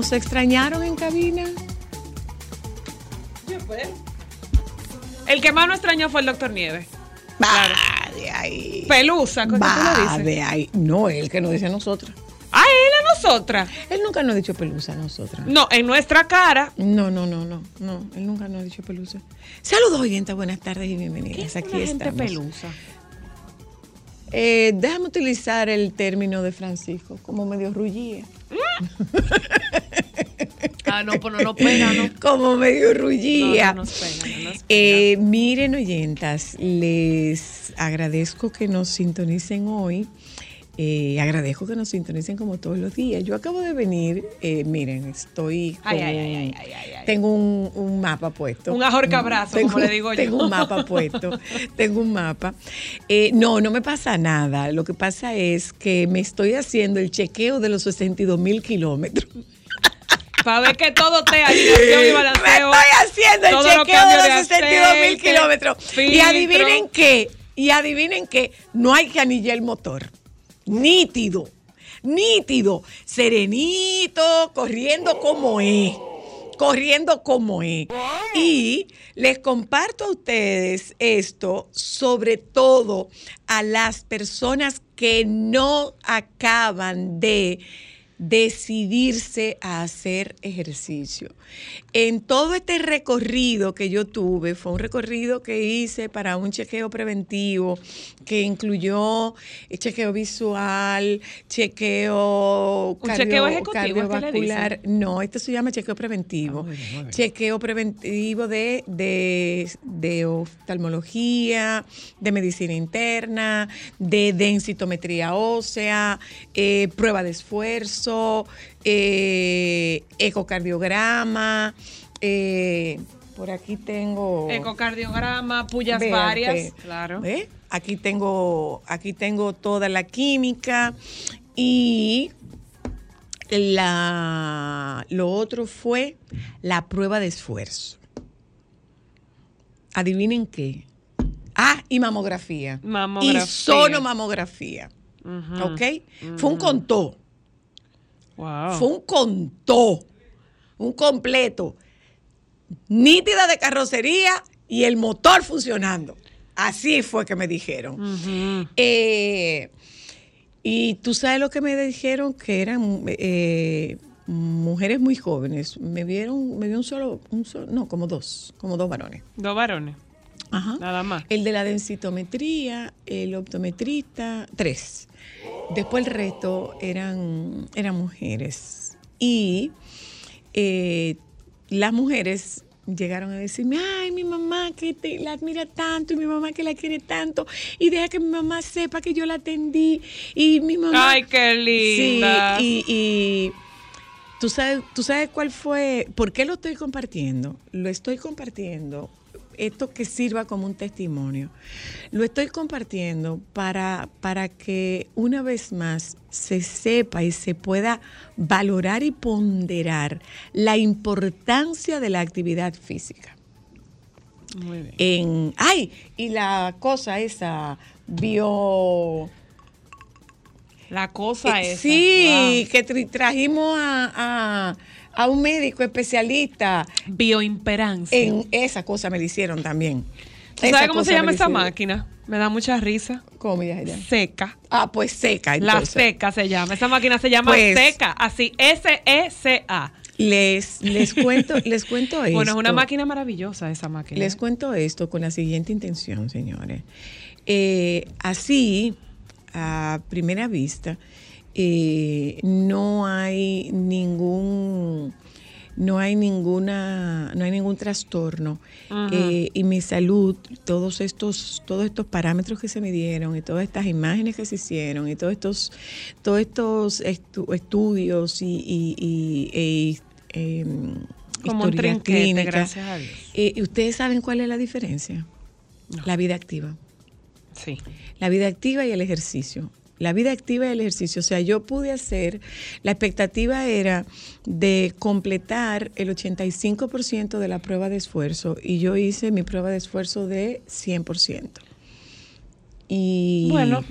¿Nos extrañaron en cabina? El que más nos extrañó fue el doctor Nieves. Va de ahí. Pelusa, ¿cómo tú lo de ahí. No, él que nos dice a nosotras. Ah, él a nosotras. Él nunca nos ha dicho pelusa a nosotras. No, en nuestra cara. No, no, no, no, no. Él nunca nos ha dicho pelusa. Saludos, oyentas, buenas tardes y bienvenidas. Aquí la gente estamos. pelusa. Eh, déjame utilizar el término de Francisco, como medio rullía. Ah, no, pues no nos pega, ¿no? Como medio rullía. No, no nos pega, no nos pega. Eh, miren, oyentas, les agradezco que nos sintonicen hoy. Eh, agradezco que nos sintonicen como todos los días. Yo acabo de venir, eh, miren, estoy con, Ay, ay, ay, ay, ay, ay, ay. tengo un, un mapa puesto. Un ahorcabrazo, Tengo- como le digo yo. Tengo un mapa puesto, tengo un mapa. Eh, no, no me pasa nada. Lo que pasa es que me estoy haciendo el chequeo de los 62 mil kilómetros. Para ver que todo esté alineación y Me balanceo. estoy haciendo el chequeo de los 62 mil kilómetros. Y adivinen qué, y adivinen qué, no hay que anillar el motor. Nítido, nítido, serenito, corriendo como es. Corriendo como es. Y les comparto a ustedes esto, sobre todo a las personas que no acaban de decidirse a hacer ejercicio. En todo este recorrido que yo tuve, fue un recorrido que hice para un chequeo preventivo que incluyó eh, chequeo visual, chequeo, ¿Un chequeo ejecutivo, cardiovascular. No, esto se llama chequeo preventivo. Ah, muy bien, muy bien. Chequeo preventivo de, de, de oftalmología, de medicina interna, de densitometría ósea, eh, prueba de esfuerzo, eh, ecocardiograma. eh, por aquí tengo. Ecocardiograma, pullas varias. claro. Aquí tengo, aquí tengo toda la química y la, lo otro fue la prueba de esfuerzo. Adivinen qué. Ah, y mamografía. Mamografía. Y sonomamografía. Ujú. ¿Ok? Fue un contó. Wow. Fue un contó. Un completo. Nítida de carrocería y el motor funcionando. Así fue que me dijeron. Eh, y tú sabes lo que me dijeron, que eran eh, mujeres muy jóvenes. Me vieron, me vio un solo, un solo, no, como dos, como dos varones. Dos varones. Ajá. Nada más. El de la densitometría, el optometrista, tres. Después el resto eran, eran mujeres. Y eh, las mujeres llegaron a decirme, ay, mi mamá que te, la admira tanto y mi mamá que la quiere tanto y deja que mi mamá sepa que yo la atendí y mi mamá... Ay, qué linda. Sí, y, y tú sabes, tú sabes cuál fue, por qué lo estoy compartiendo. Lo estoy compartiendo, esto que sirva como un testimonio. Lo estoy compartiendo para, para que una vez más se sepa y se pueda valorar y ponderar la importancia de la actividad física. Muy bien. en ay y la cosa esa bio La cosa eh, es. sí que tra- trajimos a, a- a un médico especialista Bioimperancia. en esa cosa me la hicieron también ¿Tú Esa ¿Sabes cómo se llama esa máquina? Me da mucha risa. ¿Cómo ya, ya? Seca. ah pues seca La seca se llama. Esa máquina se llama Pues- seca. Así, S-E-C-A. les les cuento les cuento esto Bueno, es una máquina maravillosa esa máquina. Les cuento esto con la siguiente intención, señores. Eh, así, a primera vista, eh, no hay ningún no hay ninguna no hay ningún trastorno Eh, y mi salud todos estos todos estos parámetros que se midieron y todas estas imágenes que se hicieron y todos estos todos estos estu- estudios y, y- y- e- em, Como un gracias a Dios. Eh, ¿y ¿Ustedes saben cuál es la diferencia? La vida activa. Sí. La vida activa y el ejercicio. La vida activa y el ejercicio. O sea, yo pude hacer, la expectativa era de completar el 85% de la prueba de esfuerzo y yo hice mi prueba de esfuerzo de 100%. Y Bueno,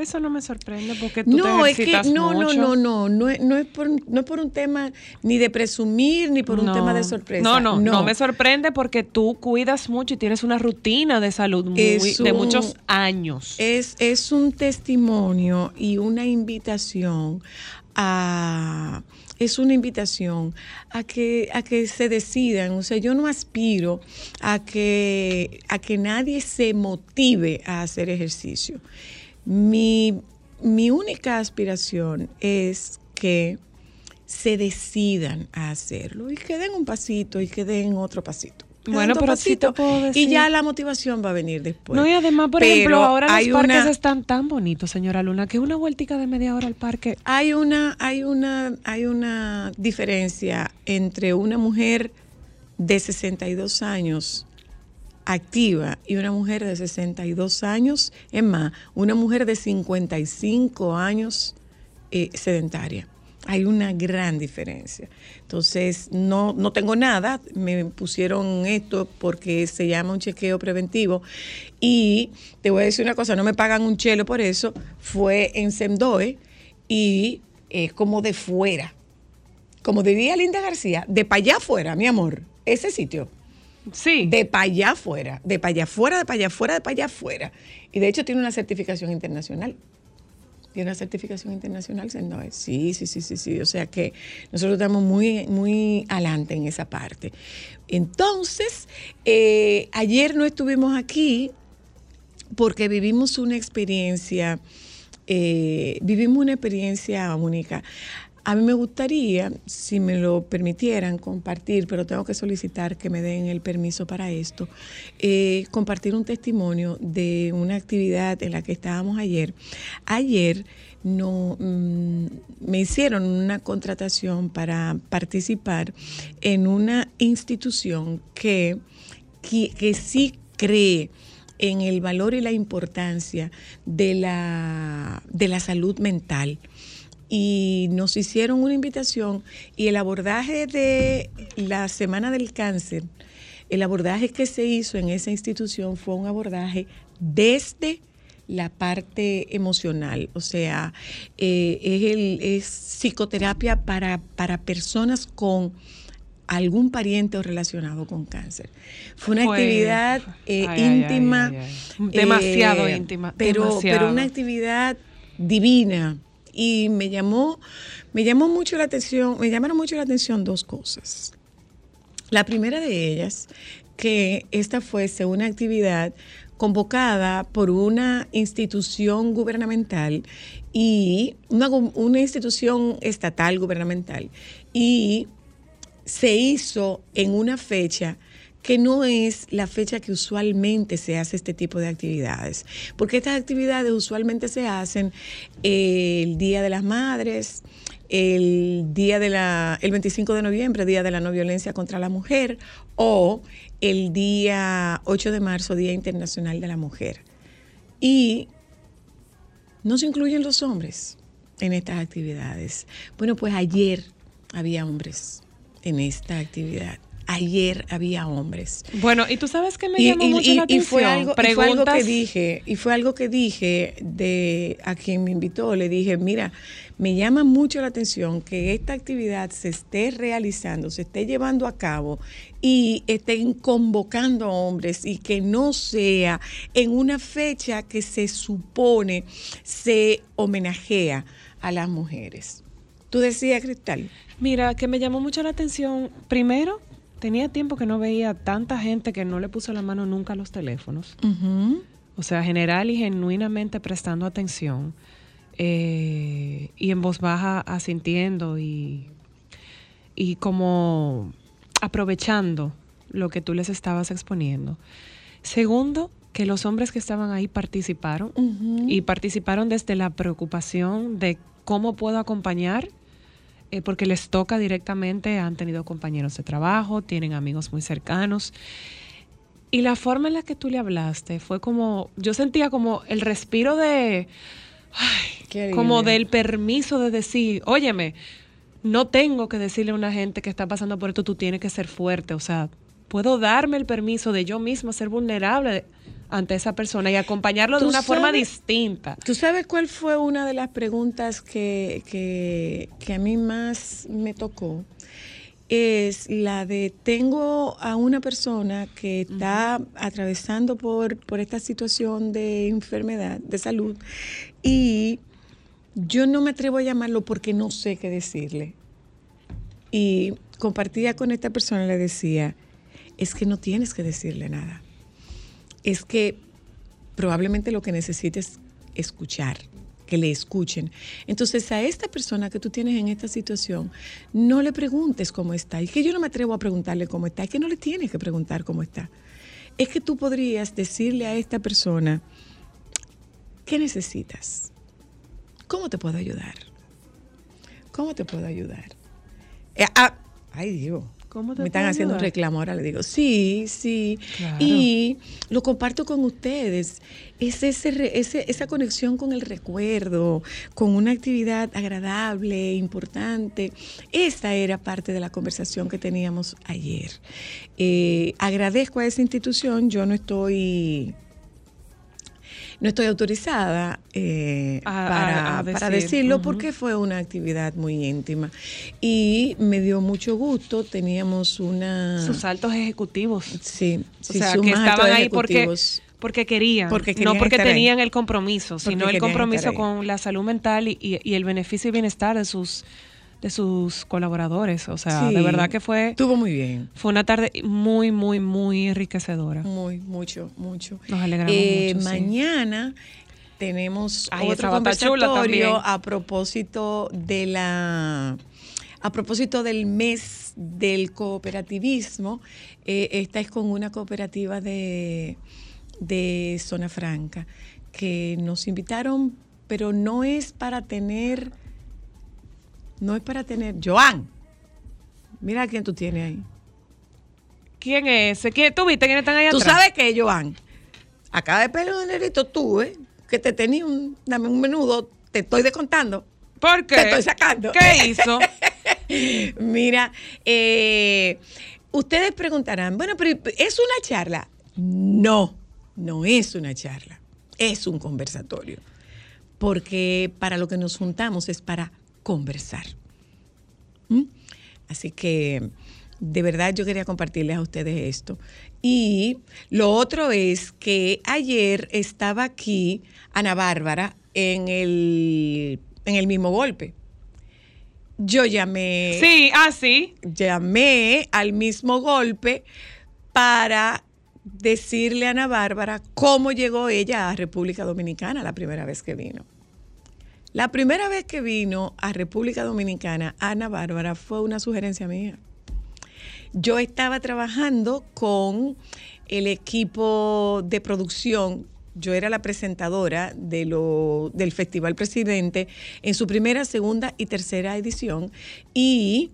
eso no me sorprende porque tú no, te es que no, no, mucho. no, no, no, es- no es por, no es por un tema ni de presumir ni por un No. tema de sorpresa. No, no, no, me sorprende porque tú cuidas mucho y tienes una rutina de salud muy- de muchos años. Es, es un testimonio y una invitación a es una invitación a que a que se decidan, o sea, yo no aspiro a que a que nadie se motive a hacer ejercicio. Mi, mi única aspiración es que se decidan a hacerlo y que den un pasito y que den otro pasito. Bueno, pero sí te pasitos puedo Y decir- ya la motivación va a venir después. no, y además, por Pero ejemplo, ahora los parques una- están tan bonitos, señora Luna, que una vueltica de media hora al parque. Hay una, hay una, hay una diferencia entre una mujer de 62 años activa y una mujer de 62 años, es más, una mujer de 55 años eh, sedentaria. Hay una gran diferencia. Entonces, no, no tengo nada, me pusieron esto porque se llama un chequeo preventivo y te voy a decir una cosa, no me pagan un chelo por eso, fue en Semdoe y es como de fuera, como diría Linda García, de para allá afuera, mi amor, ese sitio. De para allá afuera, de para allá afuera, de para allá afuera, de para allá afuera. Y de hecho tiene una certificación internacional. Tiene una certificación internacional, Sendoe. Sí, sí, sí, sí, sí. O sea que nosotros estamos muy, muy adelante en esa parte. Entonces, eh, ayer no estuvimos aquí porque vivimos una experiencia, eh, vivimos una experiencia única. A mí me gustaría, si me lo permitieran, compartir, pero tengo que solicitar que me den el permiso para esto, eh, compartir un testimonio de una actividad en la que estábamos ayer. Ayer no, mm, me hicieron una contratación para participar en una institución que, que, que sí cree en el valor y la importancia de la, de la salud mental. Y nos hicieron una invitación y el abordaje de la Semana del Cáncer, el abordaje que se hizo en esa institución fue un abordaje desde la parte emocional, o sea, eh, es, el, es psicoterapia para, para personas con algún pariente o relacionado con cáncer. Fue una actividad eh, ay, íntima. ay, ay, ay. Demasiado eh, íntima, Pero, demasiado. pero una actividad divina. Y me llamó, me llamó mucho la atención, me llamaron mucho la atención dos cosas. La primera de ellas, que esta fuese una actividad convocada por una institución gubernamental y una, una institución estatal gubernamental y se hizo en una fecha que no es la fecha que usualmente se hace este tipo de actividades, porque estas actividades usualmente se hacen eh, el Día de las Madres, el día de la el 25 de noviembre, Día de la No Violencia contra la Mujer o el día 8 de marzo, Día Internacional de la Mujer. Y no se incluyen los hombres en estas actividades. Bueno, pues ayer había hombres en esta actividad. Ayer había hombres. Bueno, y tú sabes que me Y, llamó y- mucho y- la y atención. fue algo, y fue algo que dije, y fue algo que dije de a quien me invitó, le dije, mira, me llama mucho la atención que esta actividad se esté realizando, se esté llevando a cabo y estén convocando hombres y que no sea en una fecha que se supone se homenajea a las mujeres. Tú decías, Cristal. Mira, que me llamó mucho la atención. Primero, tenía tiempo que no veía tanta gente que no le puso la mano nunca a los teléfonos. O sea, general y genuinamente prestando atención. eh, y en voz baja asintiendo y, y como aprovechando lo que tú les estabas exponiendo. Segundo, que los hombres que estaban ahí participaron y participaron desde la preocupación de cómo puedo acompañar, eh, porque les toca directamente, han tenido compañeros de trabajo, tienen amigos muy cercanos. Y la forma en la que tú le hablaste fue como, yo sentía como el respiro de, Qué como del permiso de decir, óyeme, no tengo que decirle a una gente que está pasando por esto, tú tienes que ser fuerte. O sea, puedo darme el permiso de yo misma ser vulnerable ante esa persona y acompañarlo de ¿Tú una forma distinta. ¿Tú sabes cuál fue una de las preguntas que, que, que a mí más me tocó? Es la de, tengo a una persona que está atravesando por, por esta situación de enfermedad, de salud, y yo no me atrevo a llamarlo porque no sé qué decirle. Y compartía con esta persona, le decía, es que no tienes que decirle nada. Es que probablemente lo que necesites escuchar, que le escuchen. Entonces a esta persona que tú tienes en esta situación, no le preguntes cómo está. Y que yo no me atrevo a preguntarle cómo está, es que no le tienes que preguntar cómo está. Es que tú podrías decirle a esta persona, ¿qué necesitas? ¿Cómo te puedo ayudar? ¿Cómo te puedo ayudar? Eh, ah, ay Dios. ¿Cómo te Me están haciendo un reclamo, ahora le digo, sí, sí. Claro. Y lo comparto con ustedes. Es ese, esa conexión con el recuerdo, con una actividad agradable, importante. Esta era parte de la conversación que teníamos ayer. Eh, agradezco a esa institución, yo no estoy no estoy autorizada eh, A- para, a para decir, decirlo porque fue una actividad muy íntima y me dio mucho gusto. Teníamos una... Sus altos ejecutivos. Sí, O sí, sea, sus que estaban ahí porque, porque querían, Porque no querían porque estar ahí. tenían el compromiso, Porque sino el compromiso con la salud mental y, y- y el beneficio y bienestar de sus de sus colaboradores. O sea, Sí, de verdad que fue, Estuvo muy bien. fue una tarde muy, muy, muy enriquecedora. Muy, mucho, mucho. Nos alegramos Eh, mucho, sí. Mañana tenemos Ay, otro conversatorio a propósito de la a propósito del mes del cooperativismo. Eh, esta es con una cooperativa de, de Zona Franca que nos invitaron, pero no es para tener, no es para tener. Joan, mira quién tú tienes ahí. ¿Quién es ese? ¿Quién, ¿Tú viste quiénes están ahí Tú atrás? sabes que, Joan, acá de pelo dinerito tú, ¿eh? Que te tenía un, dame un menudo, te estoy descontando. ¿Por qué? Te estoy sacando. ¿Qué hizo? Mira, eh, ustedes preguntarán, bueno, pero ¿es una charla? No, no es una charla, es un conversatorio. Porque para lo que nos juntamos es para conversar. ¿Mm? Así que de verdad yo quería compartirles a ustedes esto. Y lo otro es que ayer estaba aquí Ana Bárbara en el, en el mismo golpe. Yo llamé, sí, ah, sí. llamé al mismo golpe para decirle a Ana Bárbara cómo llegó ella a República Dominicana la primera vez que vino. La primera vez que vino a República Dominicana, Ana Bárbara, fue una sugerencia mía. Yo estaba trabajando con el equipo de producción. Yo era la presentadora de lo, del Festival Presidente en su primera, segunda y tercera edición. Y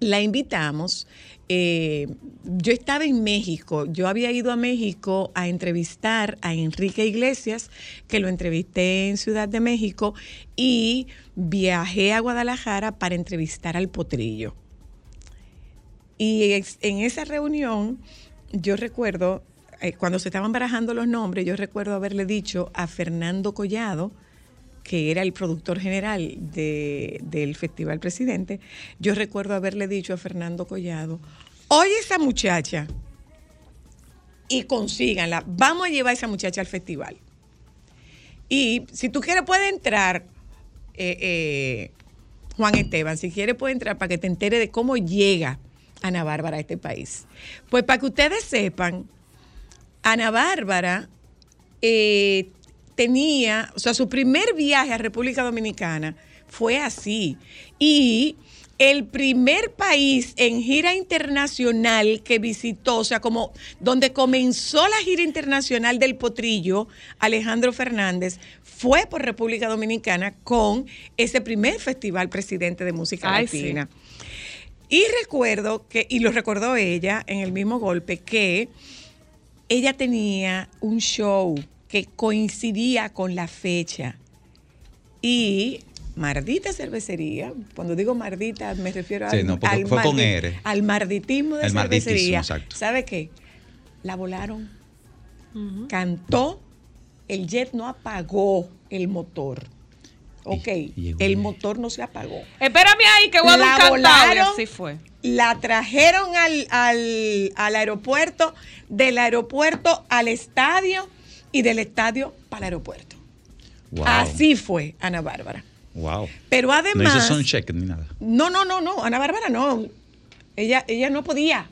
la invitamos. Eh, yo estaba en México, yo había ido a México a entrevistar a Enrique Iglesias, que lo entrevisté en Ciudad de México, y viajé a Guadalajara para entrevistar al Potrillo. Y en esa reunión, yo recuerdo, eh, cuando se estaban barajando los nombres, yo recuerdo haberle dicho a Fernando Collado, que era el productor general de- del Festival Presidente, yo recuerdo haberle dicho a Fernando Collado, oye esa muchacha y consíganla, vamos a llevar a esa muchacha al festival. Y si tú quieres puede entrar, eh, eh, Juan Esteban, si quieres puede entrar para que te entere de cómo llega Ana Bárbara a este país. Pues para que ustedes sepan, Ana Bárbara eh, tenía, o sea, su primer viaje a República Dominicana fue así. Y el primer país en gira internacional que visitó, o sea, como donde comenzó la gira internacional del potrillo, Alejandro Fernández, fue por República Dominicana con ese primer festival presidente de música Ay, sí. latina. Y recuerdo que, y lo recordó ella en el mismo golpe, que ella tenía un show que coincidía con la fecha. Y Mardita Cervecería, cuando digo Mardita me refiero Sí, al, no, al fue con mardi- R. al marditismo de El cervecería. exacto. ¿Sabe qué? La volaron, cantó, el jet no apagó el motor. Ok, Y- el motor no se apagó. Espérame ahí que voy a La un volaron. así fue. La trajeron al, al, al aeropuerto, del aeropuerto al estadio y del estadio para el aeropuerto. Wow. Así fue Ana Bárbara. Wow. Pero No además... hizo son check ni nada. no, no, no, no, Ana Bárbara no. Ella, ella no podía.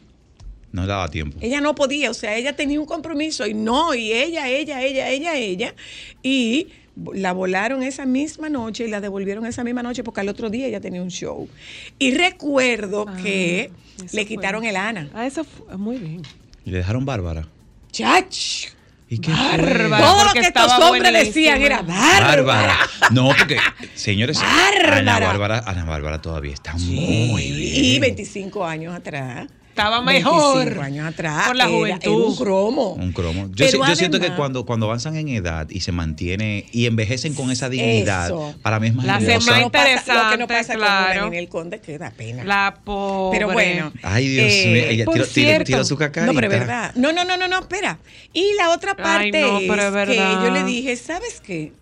No le daba tiempo. Ella no podía, o sea, ella tenía un compromiso y no, y ella, ella, ella, ella, ella. Y la volaron esa misma noche y la devolvieron esa misma noche porque al otro día ella tenía un show. Y recuerdo Ah, que le fue. quitaron el Ana. Ah, eso fue muy bien. Y le dejaron Bárbara. ¡Chach! ¿Y qué Bárbara. Todo lo que estos hombres decían era bárbara. Bárbara. No, porque, señores, Bárbara. Ana Bárbara, Ana Bárbara todavía está muy bien. Y 25 años atrás. Estaba mejor. 25 años atrás. Por la era- juventud. era un cromo. Un cromo. Yo, si- yo siento que cuando, cuando avanzan en edad y se mantiene y envejecen con esa dignidad, Eso. para mí es más La semana lo que no interesante, pasa con claro. una Ninel Conde que da pena. La pobre. Pero bueno. Ay, Dios Eh, mío. Ella tiró su cacarita. No, pero es verdad. No, no, no, no, no, espera. Y la otra parte Ay, no, es, pero es verdad. que yo le dije, ¿sabes qué?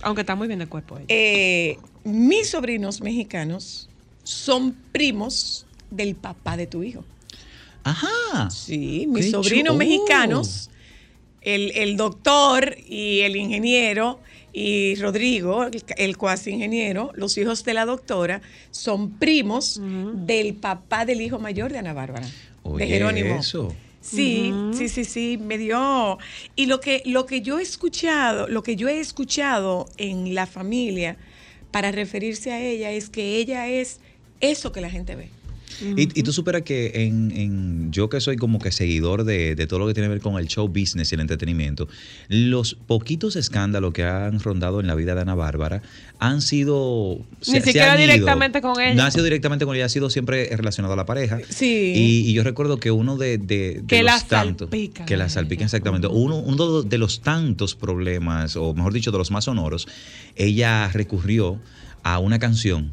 Aunque está muy bien de cuerpo ella. Eh, mis sobrinos mexicanos son primos del papá de tu hijo. Ajá. Sí, mis Qué sobrinos chulo. mexicanos, el, el doctor y el ingeniero y Rodrigo, el, el cuasi ingeniero, los hijos de la doctora, son primos del papá del hijo mayor de Ana Bárbara, Oye, de Jerónimo. eso. Sí, sí, sí, sí, me dio. Y lo que, lo que yo he escuchado, lo que yo he escuchado en la familia para referirse a ella es que ella es eso que la gente ve. Y, y tú superas que en, en- yo que soy como que seguidor de, de todo lo que tiene que ver con el show business y el entretenimiento, los poquitos escándalos que han rondado en la vida de Ana Bárbara han sido... Ni siquiera han ido. directamente con ella. No ha sido directamente con ella, ha sido siempre relacionado a la pareja. Sí. Y, y yo recuerdo que uno de, de- de Que la los tantos... salpican Que la salpican, exactamente. Uno, uno de los tantos problemas, o mejor dicho, de los más sonoros, ella recurrió a una canción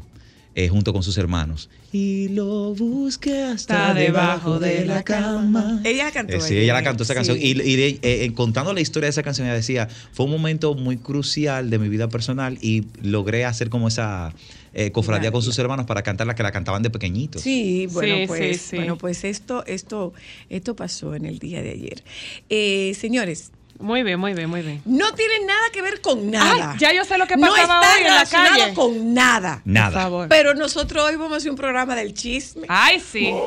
eh, junto con sus hermanos. Y lo busqué hasta Está debajo de la cama. Ella la cantó. Eh, sí, ella la cantó esa Sí. canción. Y, y, eh, contando la historia de esa canción, ella decía, fue un momento muy crucial de mi vida personal y logré hacer como esa eh, cofradía con sus hermanos para cantarla que la cantaban de pequeñitos. Sí, bueno, Sí, pues, sí, sí. bueno, pues esto, esto, esto pasó en el día de ayer. Eh, señores, Muy bien, muy bien, muy bien. no tiene nada que ver con nada. Ay, ya yo sé lo que no pasaba está hoy en la calle. con nada. Por Nada. favor. Pero nosotros hoy vamos a hacer un programa del chisme. Ay, sí.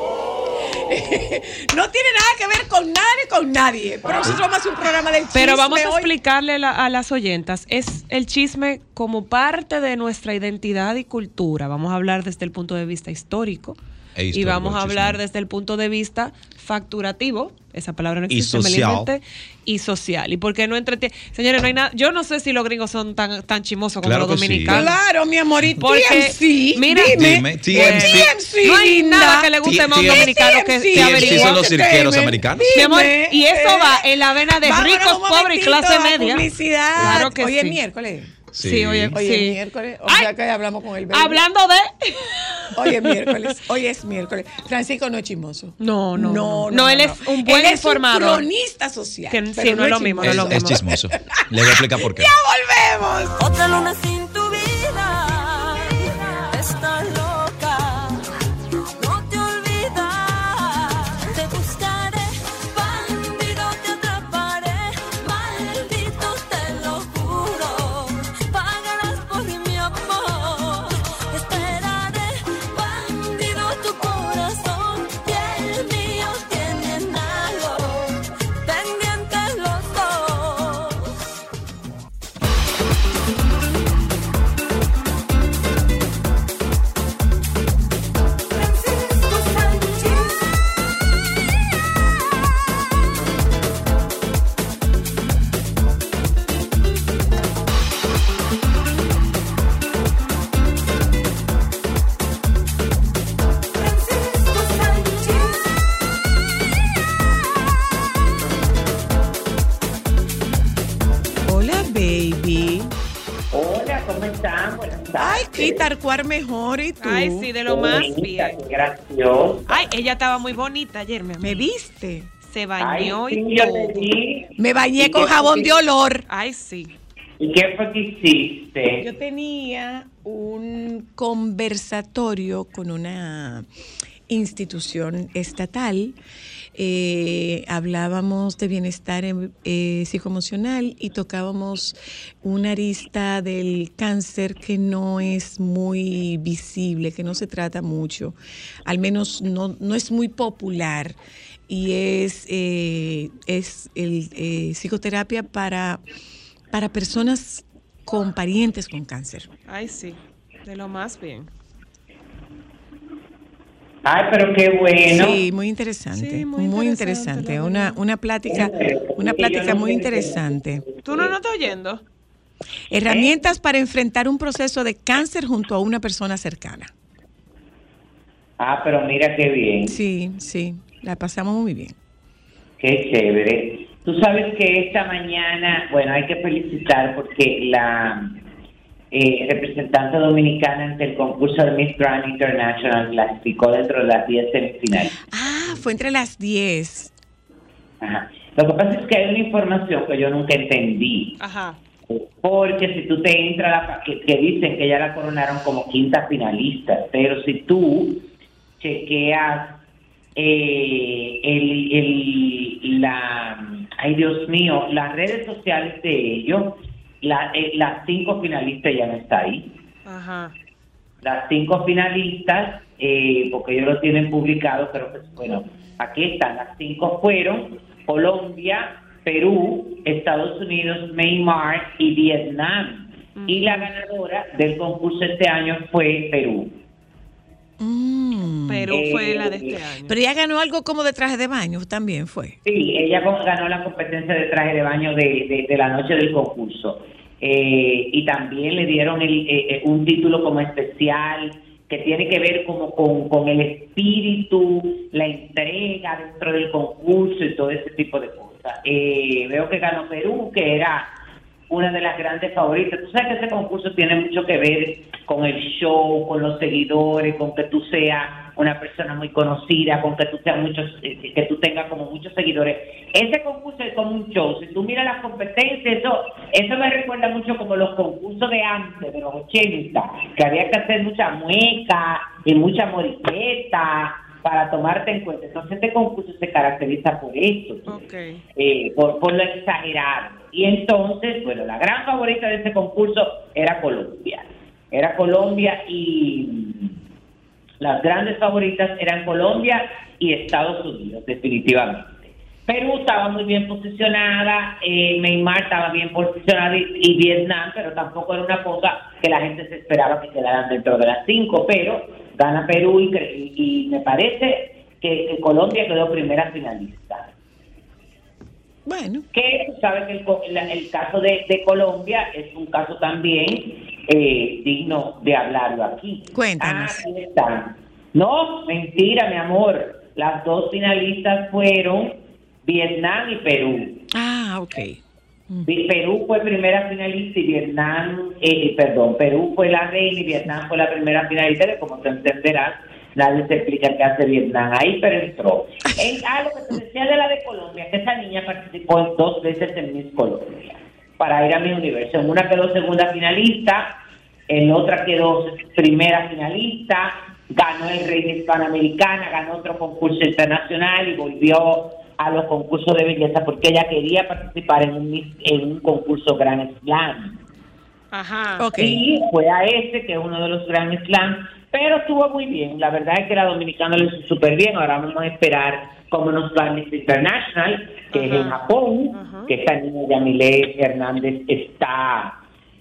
No tiene nada que ver con nada ni con nadie. Pero nosotros vamos a hacer un programa del chisme. Pero vamos a hoy. explicarle la- a las oyentas, es el chisme como parte de nuestra identidad y cultura. Vamos a hablar desde el punto de vista histórico E y vamos a hablar desde el punto de vista facturativo, esa palabra no Y existe, la social. y social. ¿Y por qué no entretiene? Señores, no hay nada, yo no sé si los gringos son tan, tan chimosos como Claro los que sí. dominicanos. Claro, mi amor. Y Porque, TMC, mira, dime, Dime, ¿y TMC. TMC, No hay nada que le guste más a un dominicano que, TMC averiguar. son los cirqueros Dime, americanos. Mi amor, dime, y eso eh, va en la vena de vámonos ricos, pobres y clase media. Publicidad. Claro que Hoy sí. es miércoles. Sí, oye, Hoy sí. es miércoles. O Ay. sea que hablamos con el baby. Hablando de. Hoy es miércoles. Hoy es miércoles. Francisco no es chismoso. No, no, no. No, él es un buen Él informador. Es un cronista social. Que sí, no es lo mismo, no es Es, lo es mismo. chismoso. Le voy a explicar por qué. ¡Ya volvemos! Otra luna sin tu mejor y tú. Ay, sí, de lo más Bonita, bien. qué gracioso. Ay, ella estaba muy bonita ayer, mi amor. ¿Me viste? Se Ay, bañó sí, y yo todo. vi. Me bañé ¿Y con jabón de olor. Ay, sí. ¿Y qué fue que hiciste? Yo tenía un conversatorio con una institución estatal. Eh, hablábamos de bienestar eh, psicoemocional y tocábamos una arista del cáncer que no es muy visible, que no se trata mucho, al menos no, no es muy popular y es, eh, es el, eh, psicoterapia para, para personas con parientes con cáncer. Ay, sí. De lo más bien. Ay, pero qué bueno. Sí, muy interesante, Sí, muy, muy interesante. Una, una plática, una plática muy interesante. ¿Tú no, no estás oyendo? Herramientas para enfrentar un proceso de cáncer junto a una persona cercana. Ah, pero mira qué bien. Sí, sí, la pasamos muy bien. Qué chévere. Tú sabes que esta mañana, bueno, hay que felicitar porque la eh, representante dominicana ante el concurso de Miss Grand International clasificó dentro de las 10 semifinales. Ah, fue entre las 10. Ajá. Lo que pasa es que hay una información que yo nunca entendí. Ajá. Porque si tú te entras, la- que, que dicen que ya la coronaron como quinta finalista, pero si tú chequeas eh, el, el- la, ay Dios mío, las redes sociales de ellos, la- eh, las cinco finalistas ya no está ahí. Ajá. Las cinco finalistas, eh, porque ellos lo tienen publicado, pero pues bueno, aquí están, las cinco fueron Colombia, Perú, Estados Unidos, Myanmar y Vietnam. Y la ganadora del concurso este año fue Perú. Mm. Perú Eh, fue la de este año. Pero ella ganó algo como de traje de baño también fue. Sí, ella con- ganó la competencia de traje de baño de, de- de la noche del concurso. Eh, y también le dieron el, eh, eh, un título como especial que tiene que ver como con, con el espíritu, la entrega dentro del concurso y todo ese tipo de cosas. Eh, veo que ganó Perú, que era una de las grandes favoritas. Tú sabes que ese concurso tiene mucho que ver con el show, con los seguidores, con que tú seas una persona muy conocida, con que tú seas muchos, eh, que tú tengas como muchos seguidores. Ese concurso es como un show. Si tú miras las competencias, eso, eso me recuerda mucho como los concursos de antes, de los 80, que había que hacer mucha mueca y mucha moriqueta para tomarte en cuenta. Entonces este concurso se caracteriza por eso Ok. eh, por, por lo exagerado. Y entonces, bueno, la gran favorita de ese concurso era Colombia. Era Colombia y las grandes favoritas eran Colombia y Estados Unidos, definitivamente. Perú estaba muy bien posicionada, eh, Neymar estaba bien posicionada y, Vietnam, pero tampoco era una cosa que la gente se esperaba que quedaran dentro de las cinco, pero gana Perú y, me parece que Colombia quedó primera finalista Bueno, que tú sabes que el, el caso de, de Colombia es un caso también eh, digno de hablarlo aquí. Cuéntanos. Ah, están. No, mentira, mi amor. Las dos finalistas fueron Vietnam y Perú. ah, ok. Perú fue primera finalista y Vietnam, eh, perdón, Perú fue la reina y Vietnam fue la primera finalista, que como te entenderás, nadie te explica qué hace Vietnam ahí, pero entró. En, ah, lo que te decía de la de Colombia, que esa niña participó en dos veces en Miss Colombia para ir a mi universo. En una quedó segunda finalista, en otra quedó primera finalista, ganó el Rey de Hispanoamericana, ganó otro concurso internacional y volvió a los concursos de belleza porque ella quería participar en un, en un concurso Grand Slam. Ajá. Ok. Y fue a ese, que es uno de los Grand Slam, pero estuvo muy bien. La verdad es que la dominicana lo hizo súper bien. Ahora vamos a esperar cómo nos va Miss International, que es en. Japón, que esta niña Yamile Hernández está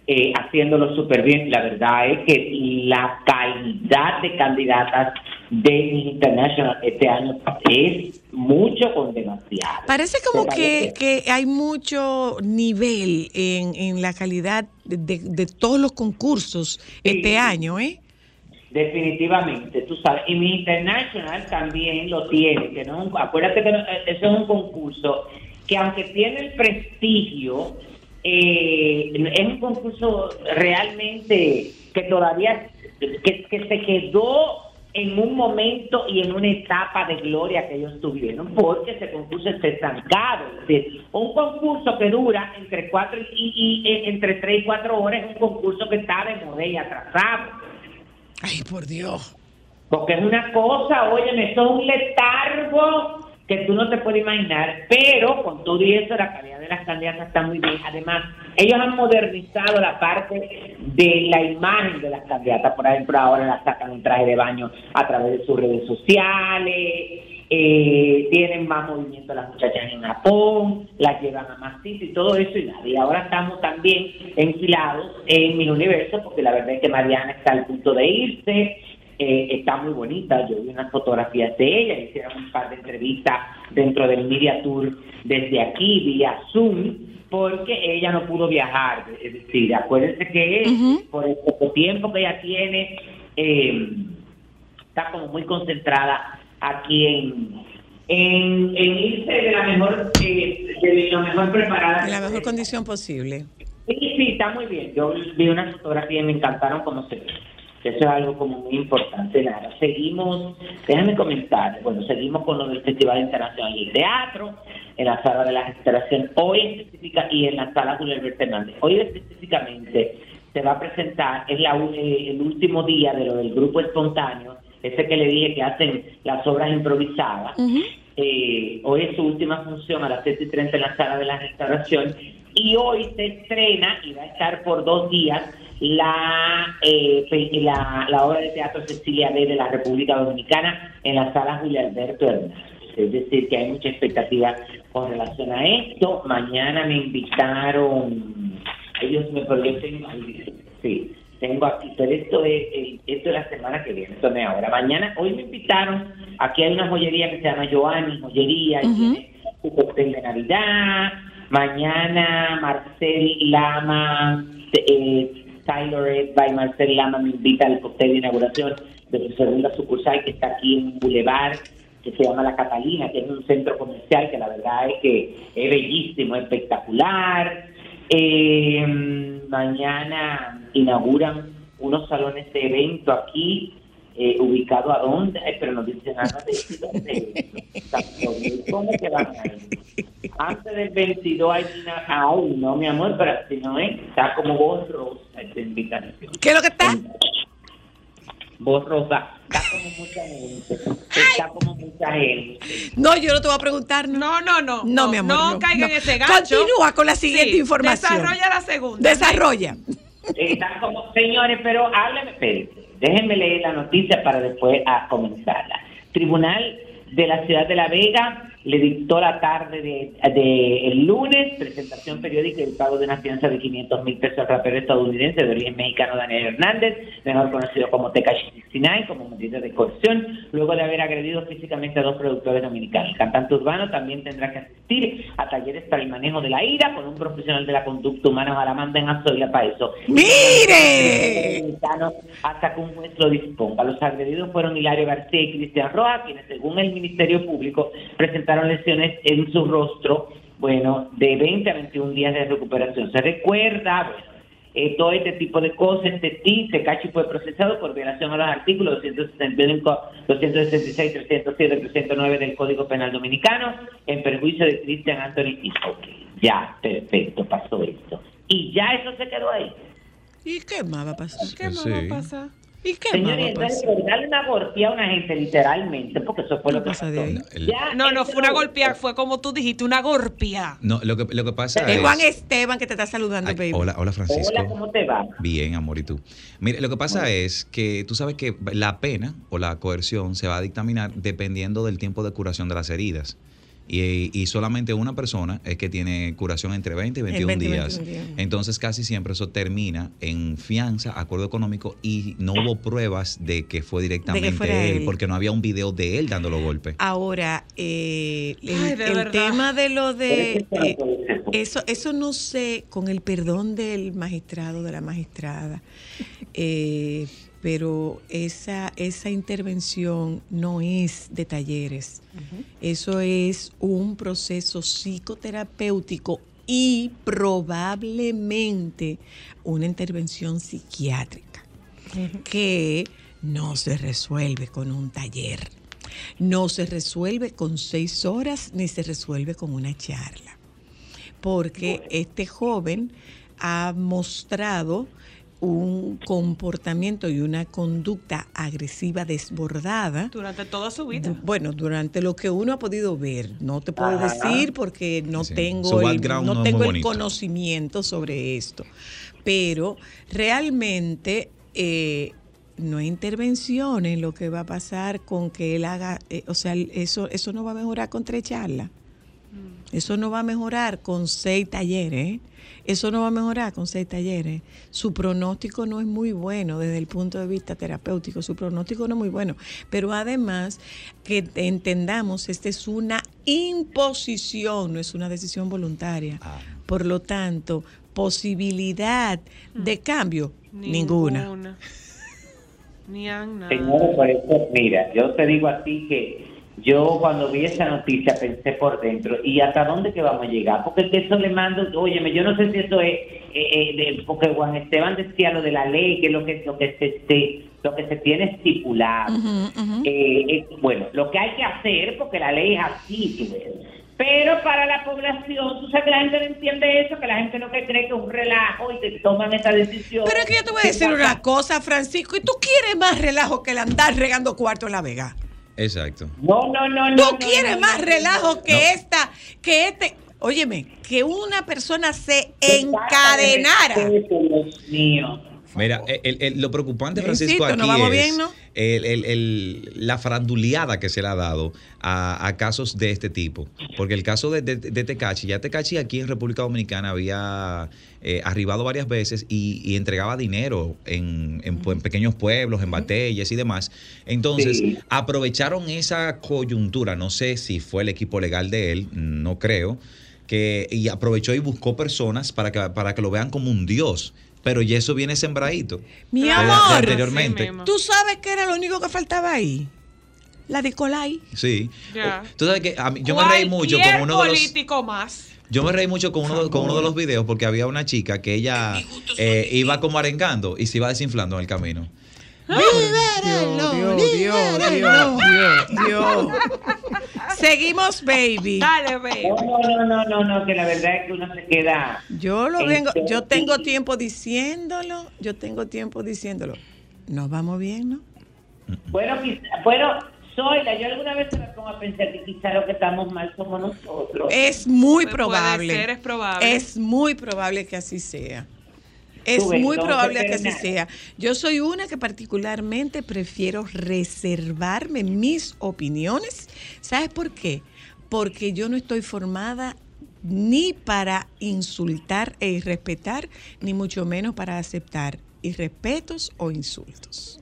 eh, haciéndolo súper bien. La verdad es que la calidad de candidatas de Miss International este año es mucho con demasiado. Parece como ¿Te que, que hay mucho nivel en, en la calidad de, de- de todos los concursos este año, ¿eh? Definitivamente, tú sabes. Y mi International también lo tiene, que no acuérdate que no- eh, eso es un concurso que aunque tiene el prestigio, eh, es un concurso realmente que todavía, que, que se quedó en un momento y en una etapa de gloria que ellos tuvieron, porque ese concurso está estancado. Es decir, un concurso que dura entre cuatro y, y- y- entre tres y cuatro horas es un concurso que está de moda y atrasado. Ay, por Dios. Porque es una cosa, oye, eso es un letargo que tú no te puedes imaginar, pero con todo y eso la calidad de las candidatas está muy bien. Además, ellos han modernizado la parte de la imagen de las candidatas. Por ejemplo, ahora las sacan en traje de baño a través de sus redes sociales. Eh, tienen más movimiento las muchachas en Japón, las llevan a más sitios y todo eso y nada. Y ahora estamos también enfilados en mi universo porque la verdad es que Mariana está al punto de irse, eh, está muy bonita. Yo vi unas fotografías de ella, hicieron un par de entrevistas dentro del Media Tour desde aquí, vía Zoom, porque ella no pudo viajar. Es decir, acuérdense que por el poco tiempo que ella tiene, eh, está como muy concentrada aquí en, en, en irse de la mejor, eh, de lo mejor preparada. En la mejor condición posible. Sí, sí, está muy bien. Yo vi unas fotografías y me encantaron como se ve. Eso es algo como muy importante. Nada, seguimos, déjame comentar, bueno, seguimos con lo del Festival Internacional del Teatro, en la sala de la restauración, hoy específica y en la sala Julio Hernández. Hoy específicamente se va a presentar, es la, eh, el último día de lo del grupo espontáneo, ese que le dije que hacen las obras improvisadas. Eh, hoy es su última función a las 7 y 30 en la sala de la restauración y hoy se estrena y va a estar por dos días la, eh, pe- la, la obra de teatro Cecilia B de la República Dominicana en la sala Julio Alberto Hernández. Es decir, que hay mucha expectativa con relación a esto. Mañana me invitaron, ellos me ay, sí, tengo aquí, pero esto es, eh, esto es la semana que viene, esto no es ahora. Mañana, hoy me invitaron, aquí hay una joyería que se llama Joanny Joyería, y Ujú. tiene su cóctel de Navidad. Mañana Marcel Lama, eh, Tyler by Marcel Lama me invita al cóctel de inauguración de su segunda sucursal que está aquí en un Boulevard que se llama La Catalina, que es un centro comercial que la verdad es que es bellísimo, espectacular. Eh, mañana inauguran unos salones de evento aquí, eh, ubicado a dónde, Ay, pero no dicen nada de dónde. ¿Cómo que van a ir? Antes del 22 hay una, aún no, mi amor, pero si no es, está como voz rosa esta invitación. ¿Qué es lo que está? Voz rosa, está como mucha gente, está como mucha gente. No, yo no te voy a preguntar. No, No, no, no. no, mi amor. No, caiga en no. ese gancho. Continúa con la siguiente Sí, información. Desarrolla la segunda. Desarrolla. Están como, señores, pero hábleme, espérense. Déjenme leer la noticia para después a comenzarla. Tribunal de la Ciudad de La Vega le dictó la tarde de, de el lunes presentación periódica del pago de una fianza de 500 mil pesos al rapero estadounidense de origen mexicano Daniel Hernández, mejor conocido como Tekashi 69, como medida de coerción, luego de haber agredido físicamente a dos productores dominicanos. El cantante urbano también tendrá que asistir a talleres para el manejo de la ira con un profesional de la conducta humana. Ojalá manden a Zoila para eso. ¡Mire! Hasta que un juez lo disponga. Los agredidos fueron Hilario García y Cristian Rojas, quienes según el Ministerio Público presentaron lesiones en su rostro bueno, de 20 a 21 días de recuperación. Se recuerda, bueno, eh, todo este tipo de cosas, este TIC, se cachi fue procesado por violación a los artículos 265, 266, 307, 309 del Código Penal Dominicano en perjuicio de Cristian Anthony Tiz. Ok, ya, perfecto, pasó esto. Y ya eso se quedó ahí. ¿Y qué más va a pasar? ¿Qué más Sí. va a pasar? ¿Y qué Señores, entonces, por darle una golpeada a una gente literalmente, porque eso fue ¿Qué lo que pasa pasó. El- Ya, No, no, fue una golpeada, fue como tú dijiste, una golpeada. No, lo que, lo que pasa Es es... Juan Esteban que te está saludando, Ay, baby. hola, hola Francisco. Hola, ¿cómo te va? Bien, amor, ¿y tú? Mire, lo que pasa es que tú sabes que la pena o la coerción se va a dictaminar dependiendo del tiempo de curación de las heridas. Y, y solamente una persona es que tiene curación entre 20 y 21 20 y días. 21 días. Entonces casi siempre eso termina en fianza, acuerdo económico y no hubo pruebas de que fue directamente él, él. porque no había un video de él dando los golpes. Ahora, eh, el, Ay, de el verdad. tema de lo de... Eh, eso, eso no sé, con el perdón del magistrado, de la magistrada, eh, pero esa, esa intervención no es de talleres. Eso es un proceso psicoterapéutico y probablemente una intervención psiquiátrica que no se resuelve con un taller, no se resuelve con seis horas ni se resuelve con una charla, porque este joven ha mostrado un comportamiento y una conducta agresiva desbordada. Durante toda su vida. Bueno, durante lo que uno ha podido ver, no te puedo Ajá. decir porque no Sí, tengo, el, no tengo el bonito. conocimiento sobre esto, pero realmente eh, no hay intervención en lo que va a pasar con que él haga, eh, o sea, eso, eso no va a mejorar con tres charlas. Eso no va a mejorar con seis talleres. ¿eh? Eso no va a mejorar con seis talleres. Su pronóstico no es muy bueno desde el punto de vista terapéutico. Su pronóstico no es muy bueno. Pero además, que entendamos, esta es una imposición, no es una decisión voluntaria. Ah. Por lo tanto, posibilidad de cambio, ninguna. Ni. Señores, por eso, mira, yo te digo a ti que yo cuando vi esa noticia pensé por dentro, ¿y hasta dónde que vamos a llegar? Porque es que eso le mando, óyeme, yo no sé si eso es, eh, eh, de- porque Juan Esteban decía lo de la ley, que lo que, lo que, se, se- lo que se tiene estipulado. Eh, eh, bueno, lo que hay que hacer, porque la ley es así, tú ves. Pero para la población, tú sabes que la gente no entiende eso, que la gente no que cree que es un relajo y que toman esa decisión. Pero es que yo te voy a decir una cosa, Francisco, y tú quieres más relajo que el andar regando cuarto en la Vega. Exacto. No, no, no, no. Tú quieres no, más relajo que No. esta, que este. Óyeme, que una persona se encadenara. Dios mío. Mira, el- el- lo preocupante, Francisco, insisto, aquí vamos es bien, ¿no? el- la faranduleada que se le ha dado a, a casos de este tipo. Porque el caso de, de, de Tecachi, ya Tecachi aquí en República Dominicana había eh, arribado varias veces y, y entregaba dinero en, en pequeños pueblos, en batallas y demás. Entonces, Sí. aprovecharon esa coyuntura, no sé si fue el equipo legal de él, no creo, que y aprovechó y buscó personas para que, para que lo vean como un dios. Pero ya eso viene sembradito. Mi de- de amor, anteriormente. Sí. ¿tú sabes qué era lo único que faltaba ahí? La de Colai. Sí. Ya. Tú sabes que a mí- yo me reí mucho con uno de los político más. yo me reí mucho con uno, de- con uno de los videos porque había una chica que ella eh, iba como arengando y se iba desinflando en el camino. Dios, Dios, Dios, Dios, Dios, Dios. Seguimos, baby. Dale, ve. No, no, no, no, no, que la verdad es que uno se queda. Yo lo vengo, yo tengo tiempo diciéndolo, yo tengo tiempo diciéndolo. Nos vamos bien, ¿no? Bueno, quizá, bueno, Zoila, yo alguna vez me pongo a pensar que quizá lo que estamos mal somos nosotros. Es muy Puede probable. ser, es probable. Es muy probable que así sea. Es muy probable que así sea. Yo soy una que particularmente prefiero reservarme mis opiniones. ¿Sabes por qué? Porque yo no estoy formada ni para insultar e irrespetar, ni mucho menos para aceptar irrespetos o insultos.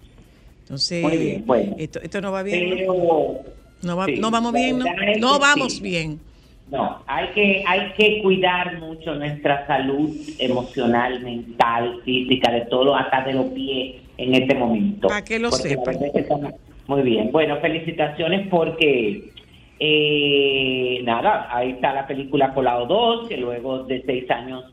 Entonces, Muy bien, bueno. esto, esto no va bien. ¿no? Pero No, va- sí, no vamos bien, ¿no? vamos sí. bien. No, hay que, hay que cuidar mucho nuestra salud emocional, mental, física, de todo, hasta de los pies en este momento. Pa' que lo sepan. Muy bien, bueno, felicitaciones porque Eh, nada, ahí está la película Colado 2, que luego de seis años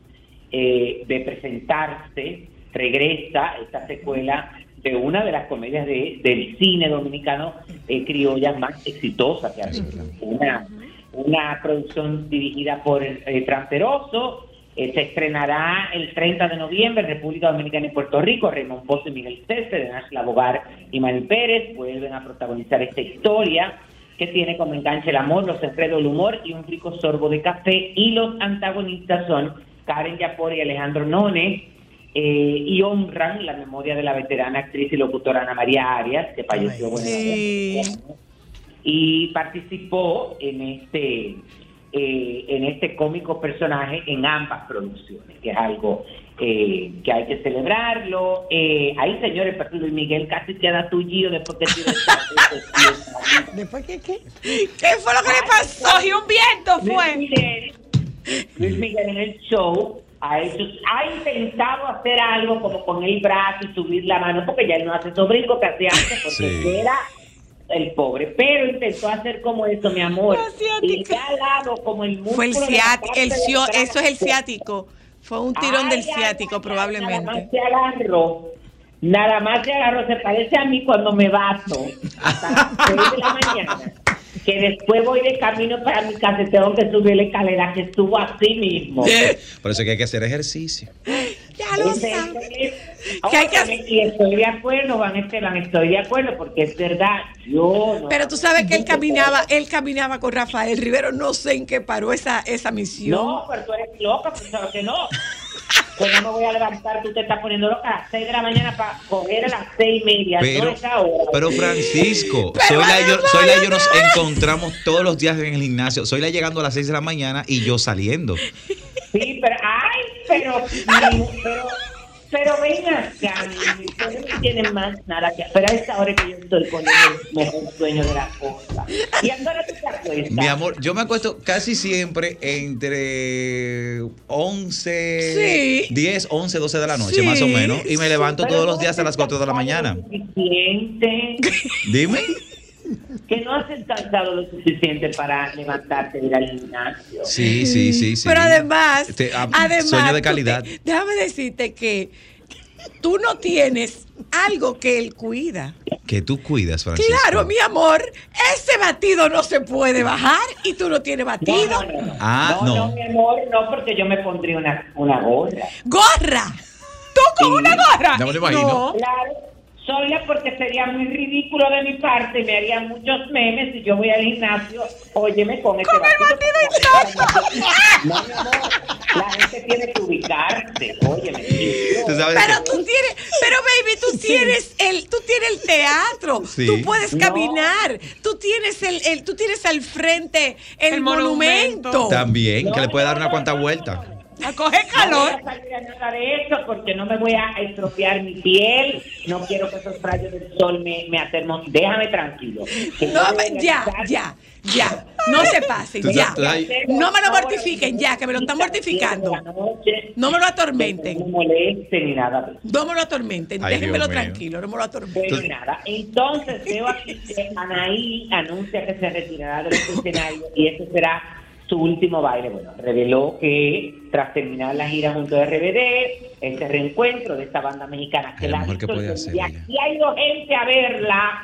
eh, de presentarse, regresa esta secuela de una de las comedias de- del cine dominicano eh, criolla más exitosa que ha habido. Una, una producción dirigida por eh, eh, se estrenará el 30 de noviembre en República Dominicana y Puerto Rico. Raymond Pozo y Miguel César, Nájila Bogar y Mani Pérez vuelven a protagonizar esta historia que tiene como enganche el amor, los enredos, el humor y un rico sorbo de café. Y los antagonistas son Karen Yapor y Alejandro None. eh, y honran la memoria de la veterana actriz y locutora Ana María Arias, que falleció bueno, Sí. Y participó en este eh, en este cómico personaje en ambas producciones, que es algo eh, que hay que celebrarlo. Eh, ahí, señores, Partido Luis Miguel casi queda tullido después que tiró esta- ¿Después qué qué? ¿Qué fue lo que le pasó? Cogió un viento, Luis fue. Miguel, Luis Miguel en el show ha, hecho, ha intentado hacer algo como con el brazo y subir la mano, porque ya él no hace esos brincos que hacía antes, porque Sí. era el pobre, pero intentó hacer como eso, mi amor. La ciática. Y dado como el músculo Fue el ciático, el cio- eso es el ciático. Fue un tirón del Ay, ciático ay, Nada probablemente. más se agarró, nada más se agarró, se parece a mí cuando me bato hasta las 6 de la mañana, que después voy de camino para mi casa y tengo que subir la escalera que subo así mismo. Por eso que hay que hacer ejercicio. Ya lo Ese- sabes. Ese- Que hay que Óyeme, Y estoy de acuerdo, Van Esteban, estoy de acuerdo, porque es verdad, yo no... Pero tú sabes que él caminaba, él caminaba con Rafael Rivero, no sé en qué paró esa, esa misión. No, pero tú eres loca, pues sabes que no. Yo no me voy a levantar, tú te estás poniendo loca a las 6 de la mañana para coger a las 6 y media. Pero, no esa hora. pero Francisco, Pero Zoila y yo, además, Zoila y yo nos encontramos todos los días en el gimnasio. Zoila llegando a las 6 de la mañana y yo saliendo. Sí, pero, ay, pero, pero, pero ven acá, ustedes no tienen más nada que Pero a esta hora que yo estoy con el mejor sueño de la cosa. ¿Y a hora tú te acuestas? Mi amor, yo me acuesto casi siempre entre 11, Sí. 10, 11, 12 de la noche, Sí, más o menos. Y me levanto Pero todos los días a las 4 de la mañana. Dime. Que no has descansado lo suficiente para levantarte y ir al gimnasio. Sí, sí, sí, sí. Pero además, Te- ah, además sueño de calidad. te- déjame decirte que tú no tienes algo que él cuida. Que tú cuidas, Francisco. Claro, mi amor, ese batido no se puede bajar y tú no tienes batido. no, no, no. Ah, no, no. no, mi amor, no, porque yo me pondría una, una gorra. ¡Gorra! ¿Tú con Sí. una gorra? No me lo imagino. No. Claro, sola porque sería muy ridículo de mi parte y me harían muchos memes si yo voy al gimnasio, óyeme, con este Con el batido. No, mi amor, la gente tiene que ubicarse, óyeme. Tú sabes Pero que- tú tienes, pero baby, tú tienes el, tú tienes el teatro, Sí. tú puedes No. caminar, tú tienes el, el- tú tienes al frente el, El monumento. monumento. También, que No, le puede no, dar una no, cuanta no, vuelta. No, no. A coger No calor. voy a salir a nada de eso porque no me voy a estropear mi piel, no quiero que esos rayos del sol me, me atermon. Déjame tranquilo. No, ya, ya, ya. No se pasen, ya. No me lo mortifiquen, ya, que me lo están mortificando. No me lo atormenten. No me molesten ni nada eso. No me lo atormenten, déjenmelo tranquilo, no me lo atormenten. Pero nada, entonces veo aquí que Anaí anuncia que se retirará de los escenarios y ese será su último baile. Bueno, reveló que tras terminar la gira junto a RBD, este reencuentro de esta banda mexicana que la que y aquí ha ido gente a verla.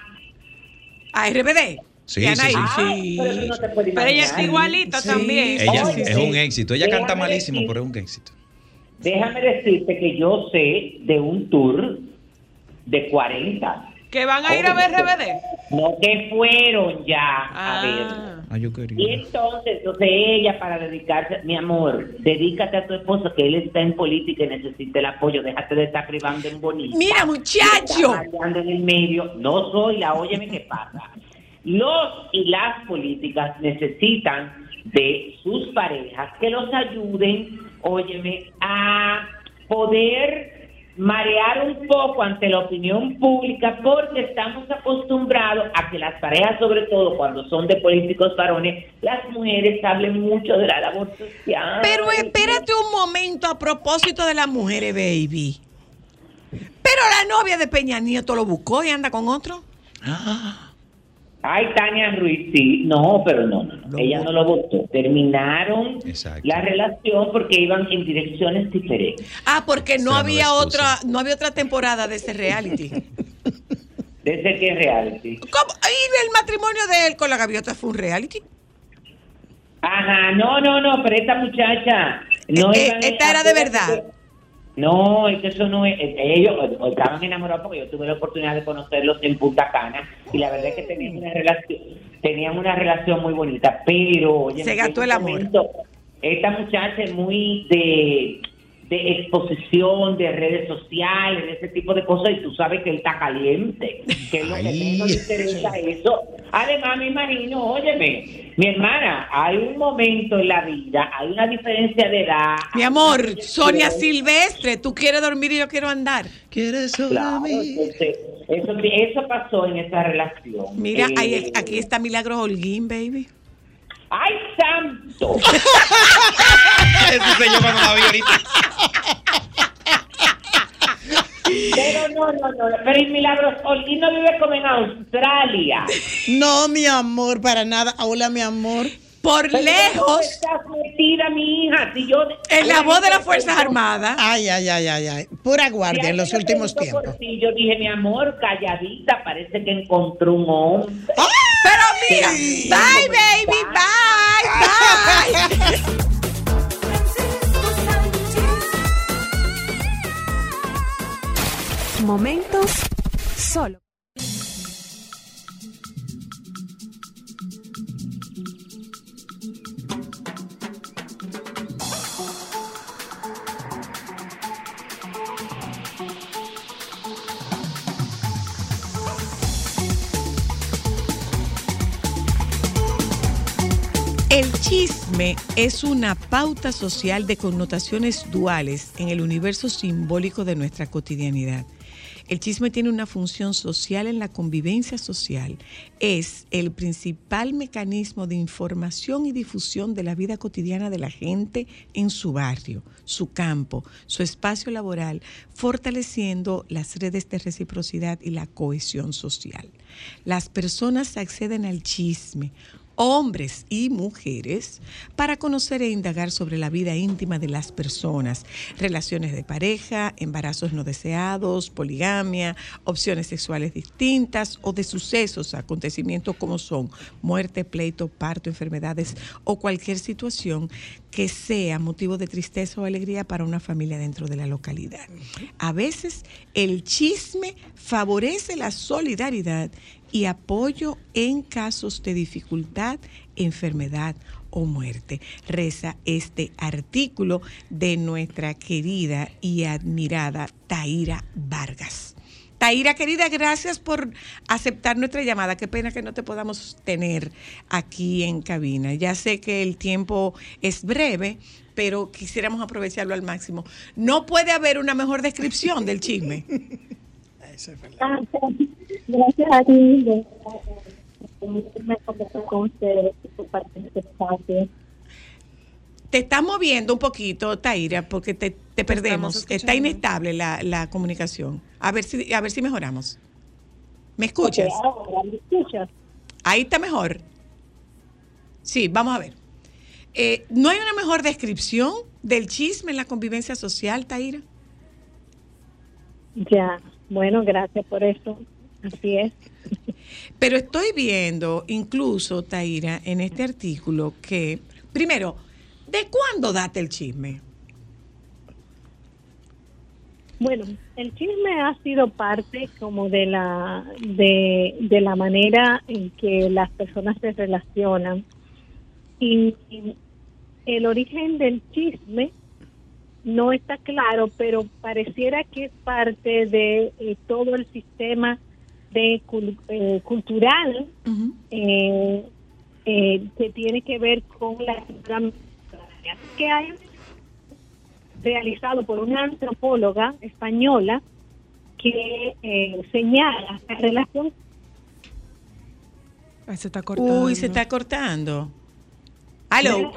A RBD. Sí, Anaí, sí, Ah, sí. pero tú no te puedes Pero ella es igualita Sí. también. Ella Sí, es sí. un éxito. Ella canta malísimo, decir- pero es un éxito. Déjame decirte que yo sé de un tour de 40. Que van a ir a ver RBD. No que fueron ya a. Ah. Ah, yo Y quería. entonces, entonces ella para dedicarse, mi amor, dedícate a tu esposo que él está en política y necesita el apoyo, déjate de estar privando en bonita. Mira, muchacho. En el medio, no soy la, óyeme qué pasa. Los y las políticas necesitan de sus parejas que los ayuden, óyeme, a poder marear un poco ante la opinión pública porque estamos acostumbrados a que las parejas, sobre todo cuando son de políticos varones, las mujeres hablen mucho de la labor social. Pero espérate un momento a propósito de las mujeres, baby. Pero la novia de Peña Nieto lo buscó y anda con otro. Ah, Ay, Tania Ruiz, sí. No, pero no, no, no. Lo Ella no lo votó. Terminaron Exacto. la relación porque iban en direcciones diferentes. Ah, porque no había otra, no había otra temporada de ese reality. Desde que reality. ¿Cómo? Y el matrimonio de él con la gaviota fue un reality. Ajá, no, no, no, pero esta muchacha. No Eh, iban- esta era de verdad. No, es que eso no es. Ellos estaban enamorados porque yo tuve la oportunidad de conocerlos en Punta Cana y la verdad es que tenían una relación, tenían una relación muy bonita, pero. oye, Se gastó el amor. momento, Esta muchacha es muy de, de exposición, de redes sociales, de ese tipo de cosas, y tú sabes que él está caliente, que es lo que menos le interesa eso. Además, me imagino, óyeme, mi hermana, hay un momento en la vida, hay una diferencia de edad. Mi amor, Sonia. Silvestre, tú quieres dormir y yo quiero andar. ¿Quieres Claro, entonces, eso, eso pasó en esa relación. Mira, Eh, ahí- aquí está Milagros Holguín, baby. ¡Ay, santo! Ese señor cuando la vi ahorita. Pero no, no, no. Pero el Milagros Holguín no vive como en Australia. No, mi amor, para nada. Hola, mi amor. Por Pero ¿dónde lejos, estás metida, mi hija? Si yo, en la voz de las Fuerzas Armadas. Ay, ay, ay, ay, ay. Pura guardia en los últimos tiempos. Sí, yo dije, mi amor, calladita, parece que encontró un hombre. Pero mira, bye, baby, bye, bye. Momentos solo. El chisme es una pauta social de connotaciones duales en el universo simbólico de nuestra cotidianidad. El chisme tiene una función social en la convivencia social. Es el principal mecanismo de información y difusión de la vida cotidiana de la gente en su barrio, su campo, su espacio laboral, fortaleciendo las redes de reciprocidad y la cohesión social. Las personas acceden al chisme hombres y mujeres, para conocer e indagar sobre la vida íntima de las personas, relaciones de pareja, embarazos no deseados, poligamia, opciones sexuales distintas o de sucesos, acontecimientos como son muerte, pleito, parto, enfermedades o cualquier situación que sea motivo de tristeza o alegría para una familia dentro de la localidad. A veces el chisme favorece la solidaridad y apoyo en casos de dificultad, enfermedad o muerte. Reza este artículo de nuestra querida y admirada Taira Vargas. Taira, querida, gracias por aceptar nuestra llamada. Qué pena que no te podamos tener aquí en cabina. Ya sé que el tiempo es breve, pero quisiéramos aprovecharlo al máximo. No puede haber una mejor descripción del chisme. Gracias a ti por me conversar con ustedes y compartir este espacio. Te estás moviendo un poquito, Taira, porque te, te perdemos. Está inestable la, la comunicación. A ver si, a ver si mejoramos. ¿Me escuchas? Ok, ahora, ¿me escuchas? Ahí está mejor. Sí, vamos a ver. Eh, ¿No hay una mejor descripción del chisme en la convivencia social, Taira? Ya, bueno, gracias por eso. Así es. Pero estoy viendo incluso, Taira, en este artículo que, primero, ¿de cuándo date el chisme? Bueno, el chisme ha sido parte como de la de, de la manera en que las personas se relacionan y, y el origen del chisme no está claro, pero pareciera que es parte de eh, todo el sistema de cul- eh, cultural Ujú. eh, eh, que tiene que ver con la cultura que hay realizado por una antropóloga española que eh, señala la relación Ay, se está cortando. Uy, se está cortando. Aló.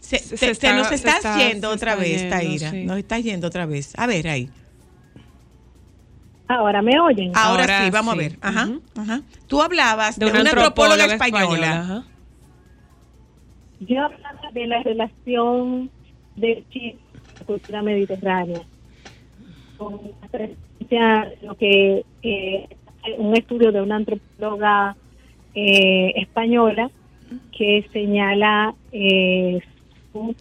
Se, Se- se está- nos se estás está- yendo se otra está vez, yendo, Taira. sí. Nos estás yendo otra vez. A ver, ahí. Ahora me oyen. Ahora, Ahora sí, vamos sí. a ver. Ajá, ajá. Tú hablabas de, una, antropóloga, española. ajá. Yo hablaba de la relación de Chile con la cultura mediterránea. Con la presencia, lo que eh, un estudio de una antropóloga eh, española que señala eh, su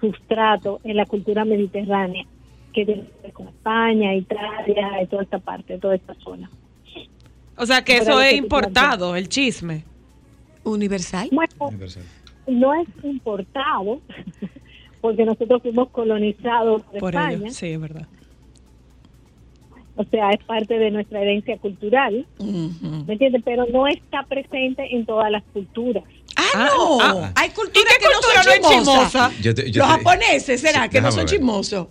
sustrato en la cultura mediterránea, que tiene que ver con España, Italia, y toda esta parte, toda esta zona. O sea que Pero eso es que importado, el chisme. Universal. Bueno, Universal. no es importado, porque nosotros fuimos colonizados por, Por España, ello. Sí, es verdad. o sea, es parte de nuestra herencia cultural, Ujú. ¿me entiendes? Pero no está presente en todas las culturas. Ah, Ah, no. ah. Hay cultura ¿Y qué que no cultura son no es chismosas. chismosa? Los japoneses, ¿será Sí, que no son chismosos?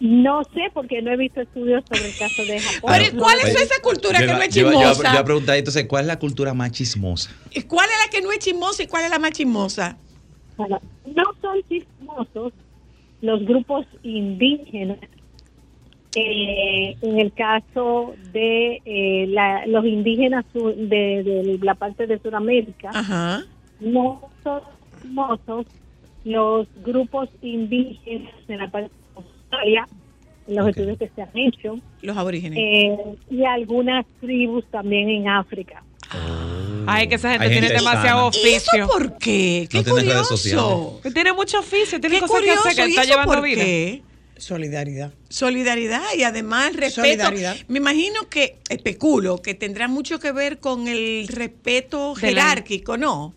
No sé, porque no he visto estudios sobre el caso de Japón. Pero, ¿y ¿cuál es esa cultura Yo que no es yo yo chismosa? Yo iba a preguntar entonces, ¿cuál es la cultura más chismosa? ¿Y ¿Cuál es la que no es chismosa y cuál es la más chismosa? Bueno, no son chismosos los grupos indígenas. Eh, en el caso de eh, la- los indígenas de, de la parte de Sudamérica, Ajá. no son chismosos los grupos indígenas de la parte Australia, en los Ok. estudios que se han hecho, Los aborígenes. eh, y algunas tribus también en África. Ay, que esa gente tiene demasiado sana. ¿Y eso oficio. por qué? Qué No tiene redes curioso. sociales. Que tiene mucho oficio, tiene Qué cosas que curioso. hacer, que ¿Y está llevando por vida. qué? Solidaridad. Solidaridad y además respeto. Solidaridad. Me imagino que, especulo, que tendrá mucho que ver con el respeto De la- jerárquico, ¿no?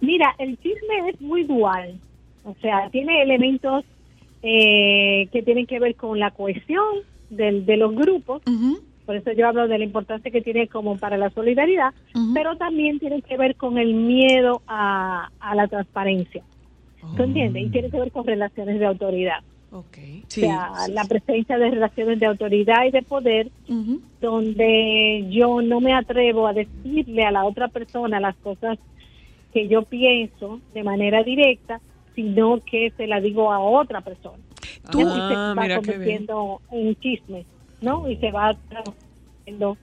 Mira, el chisme es muy dual, o sea, tiene elementos eh, que tienen que ver con la cohesión del- de los grupos, por eso yo hablo de la importancia que tiene como para la solidaridad, pero también tiene que ver con el miedo a, a la transparencia, ¿tú entiendes? Y tiene que ver con relaciones de autoridad, Ok. Sí, o sea, sí, la presencia de relaciones de autoridad y de poder donde yo no me atrevo a decirle a la otra persona las cosas que yo pienso de manera directa, sino que se la digo a otra persona. Tú- se Ah, va convirtiendo en chisme, ¿no? Y se va transmitiendo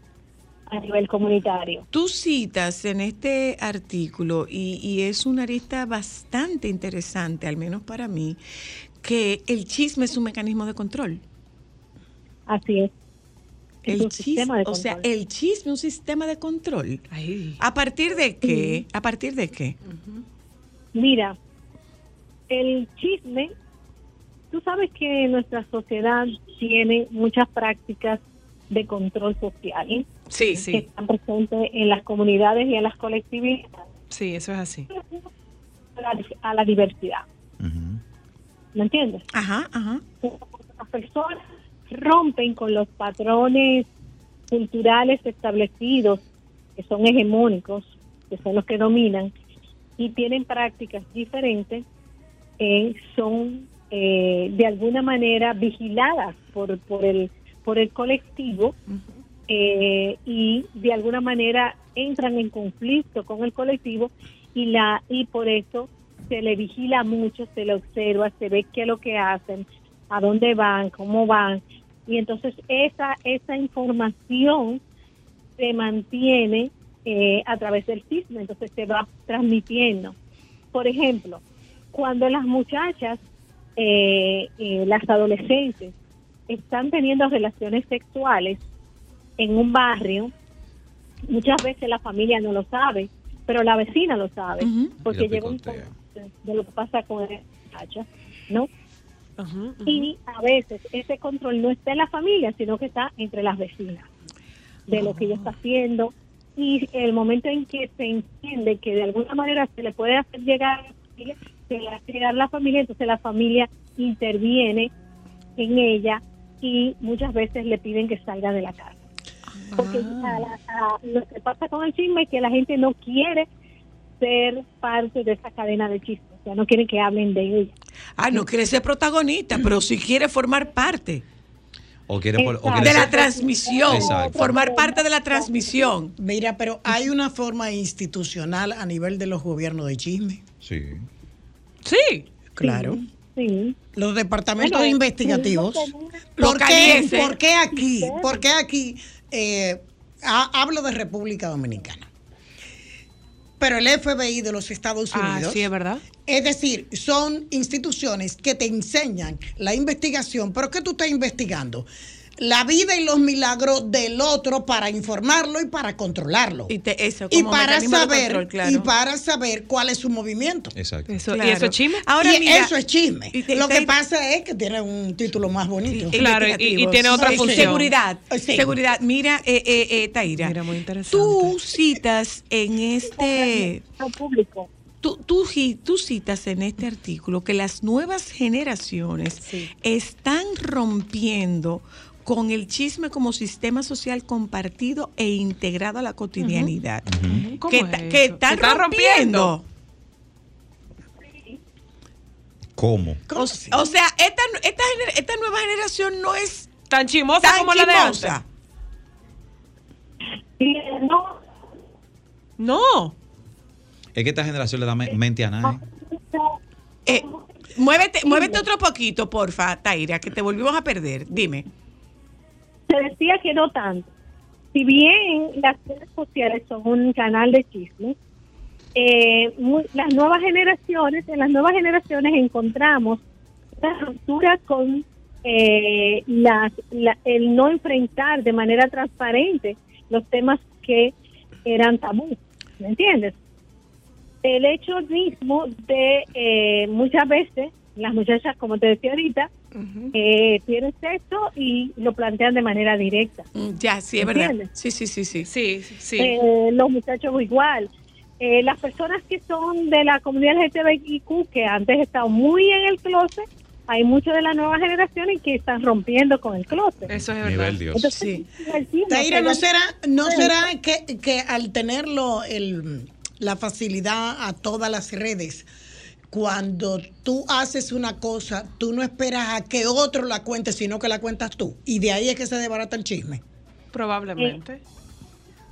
a nivel comunitario. Tú citas en este artículo, y, y es una arista bastante interesante, al menos para mí, que el chisme es un mecanismo de control. Así es. Es El un sistema chisme, o sea, control. el chisme es un sistema de control. Ay. ¿A partir de qué? ¿A partir de qué? Mira, el chisme, tú sabes que nuestra sociedad tiene muchas prácticas de control social. ¿eh? Sí, que sí. están presentes en las comunidades y en las colectividades Sí, eso es así. a la, a la diversidad. ¿Me entiendes? Ajá, ajá. Las personas rompen con los patrones culturales establecidos que son hegemónicos, que son los que dominan, y tienen prácticas diferentes, eh, son eh, de alguna manera vigiladas por, por, el, por el colectivo eh, y de alguna manera entran en conflicto con el colectivo y la y por eso se le vigila mucho, se le observa, se ve qué es lo que hacen, a dónde van, cómo van y entonces esa esa información se mantiene eh, a través del chisme, entonces se va transmitiendo. Por ejemplo, cuando las muchachas, eh, eh, las adolescentes, están teniendo relaciones sexuales en un barrio, muchas veces la familia no lo sabe, pero la vecina lo sabe, porque llega un de lo que pasa con esa muchacha, ¿no? Y a veces ese control no está en la familia, sino que está entre las vecinas, de lo que ella está haciendo. Y el momento en que se entiende que de alguna manera se le puede hacer llegar a la familia, hace llegar a la familia, entonces la familia interviene en ella y muchas veces le piden que salga de la casa. Porque a la- a- lo que pasa con el chisme es que la gente no quiere ser parte de esa cadena de chismes, o sea, no quieren que hablen de ella. Ah, no quiere ser protagonista, pero sí quiere formar parte O quiere, por- o Exacto. quiere de la transmisión, Exacto. formar parte de la transmisión. Mira, pero hay una forma institucional a nivel de los gobiernos de chisme. Sí. Sí. Claro. Sí. Los departamentos Bueno, investigativos ¿Por qué, por qué aquí? ¿Por qué aquí? Eh, ha- hablo de República Dominicana. Pero el FBI de los Estados Ah, Unidos. sí, es verdad. Es decir, son instituciones que te enseñan la investigación, pero ¿qué tú estás investigando? La vida y los milagros del otro para informarlo y para controlarlo. Y te- eso, Y como para saber control, claro. y para saber cuál es su movimiento. Exacto. Eso, Claro. ¿Y eso es chisme? Ahora Y mira, eso es chisme. y te- Lo te- que pasa es que tiene un título más bonito. Claro, y- tiene otra Sí, función. Seguridad. Sí. Seguridad. Mira, eh, eh, eh, Taira. Mira, muy interesante. Tú citas en este. Público. Tú, tú, tú citas en este artículo que las nuevas generaciones están rompiendo con el chisme como sistema social compartido e integrado a la cotidianidad. ¿Cómo Que, es eso? que están ¿Se está rompiendo. ¿Cómo? O, o sea, esta, esta, nueva generación no es Tan chimosa tan como la de antes. no, No. Es que esta generación le da me- mente a nadie. Eh, muévete, muévete otro poquito, porfa, Taira, que te volvimos a perder. Dime. Decía que no tanto. Si bien las redes sociales son un canal de chismes, eh, mu- las nuevas generaciones, en las nuevas generaciones encontramos una ruptura con eh, las, la- el no enfrentar de manera transparente los temas que eran tabú, ¿me entiendes? El hecho mismo de eh, muchas veces las muchachas, como te decía ahorita, eh, tienen sexo y lo plantean de manera directa. Mm, Ya, sí, es verdad. Sí, sí, sí, sí. Sí, sí. Eh, los muchachos igual. Eh, las personas que son de la comunidad LGTBIQ, que antes estaban muy en el closet, hay muchas de la nueva generación y que están rompiendo con el closet. Eso es verdad. Nivel Dios. Entonces, Sí. Taira, ¿no será, no será que, que al tenerlo el, la facilidad a todas las redes, cuando tú haces una cosa, tú no esperas a que otro la cuente, sino que la cuentas tú? Y de ahí es que se desbarata el chisme. Probablemente.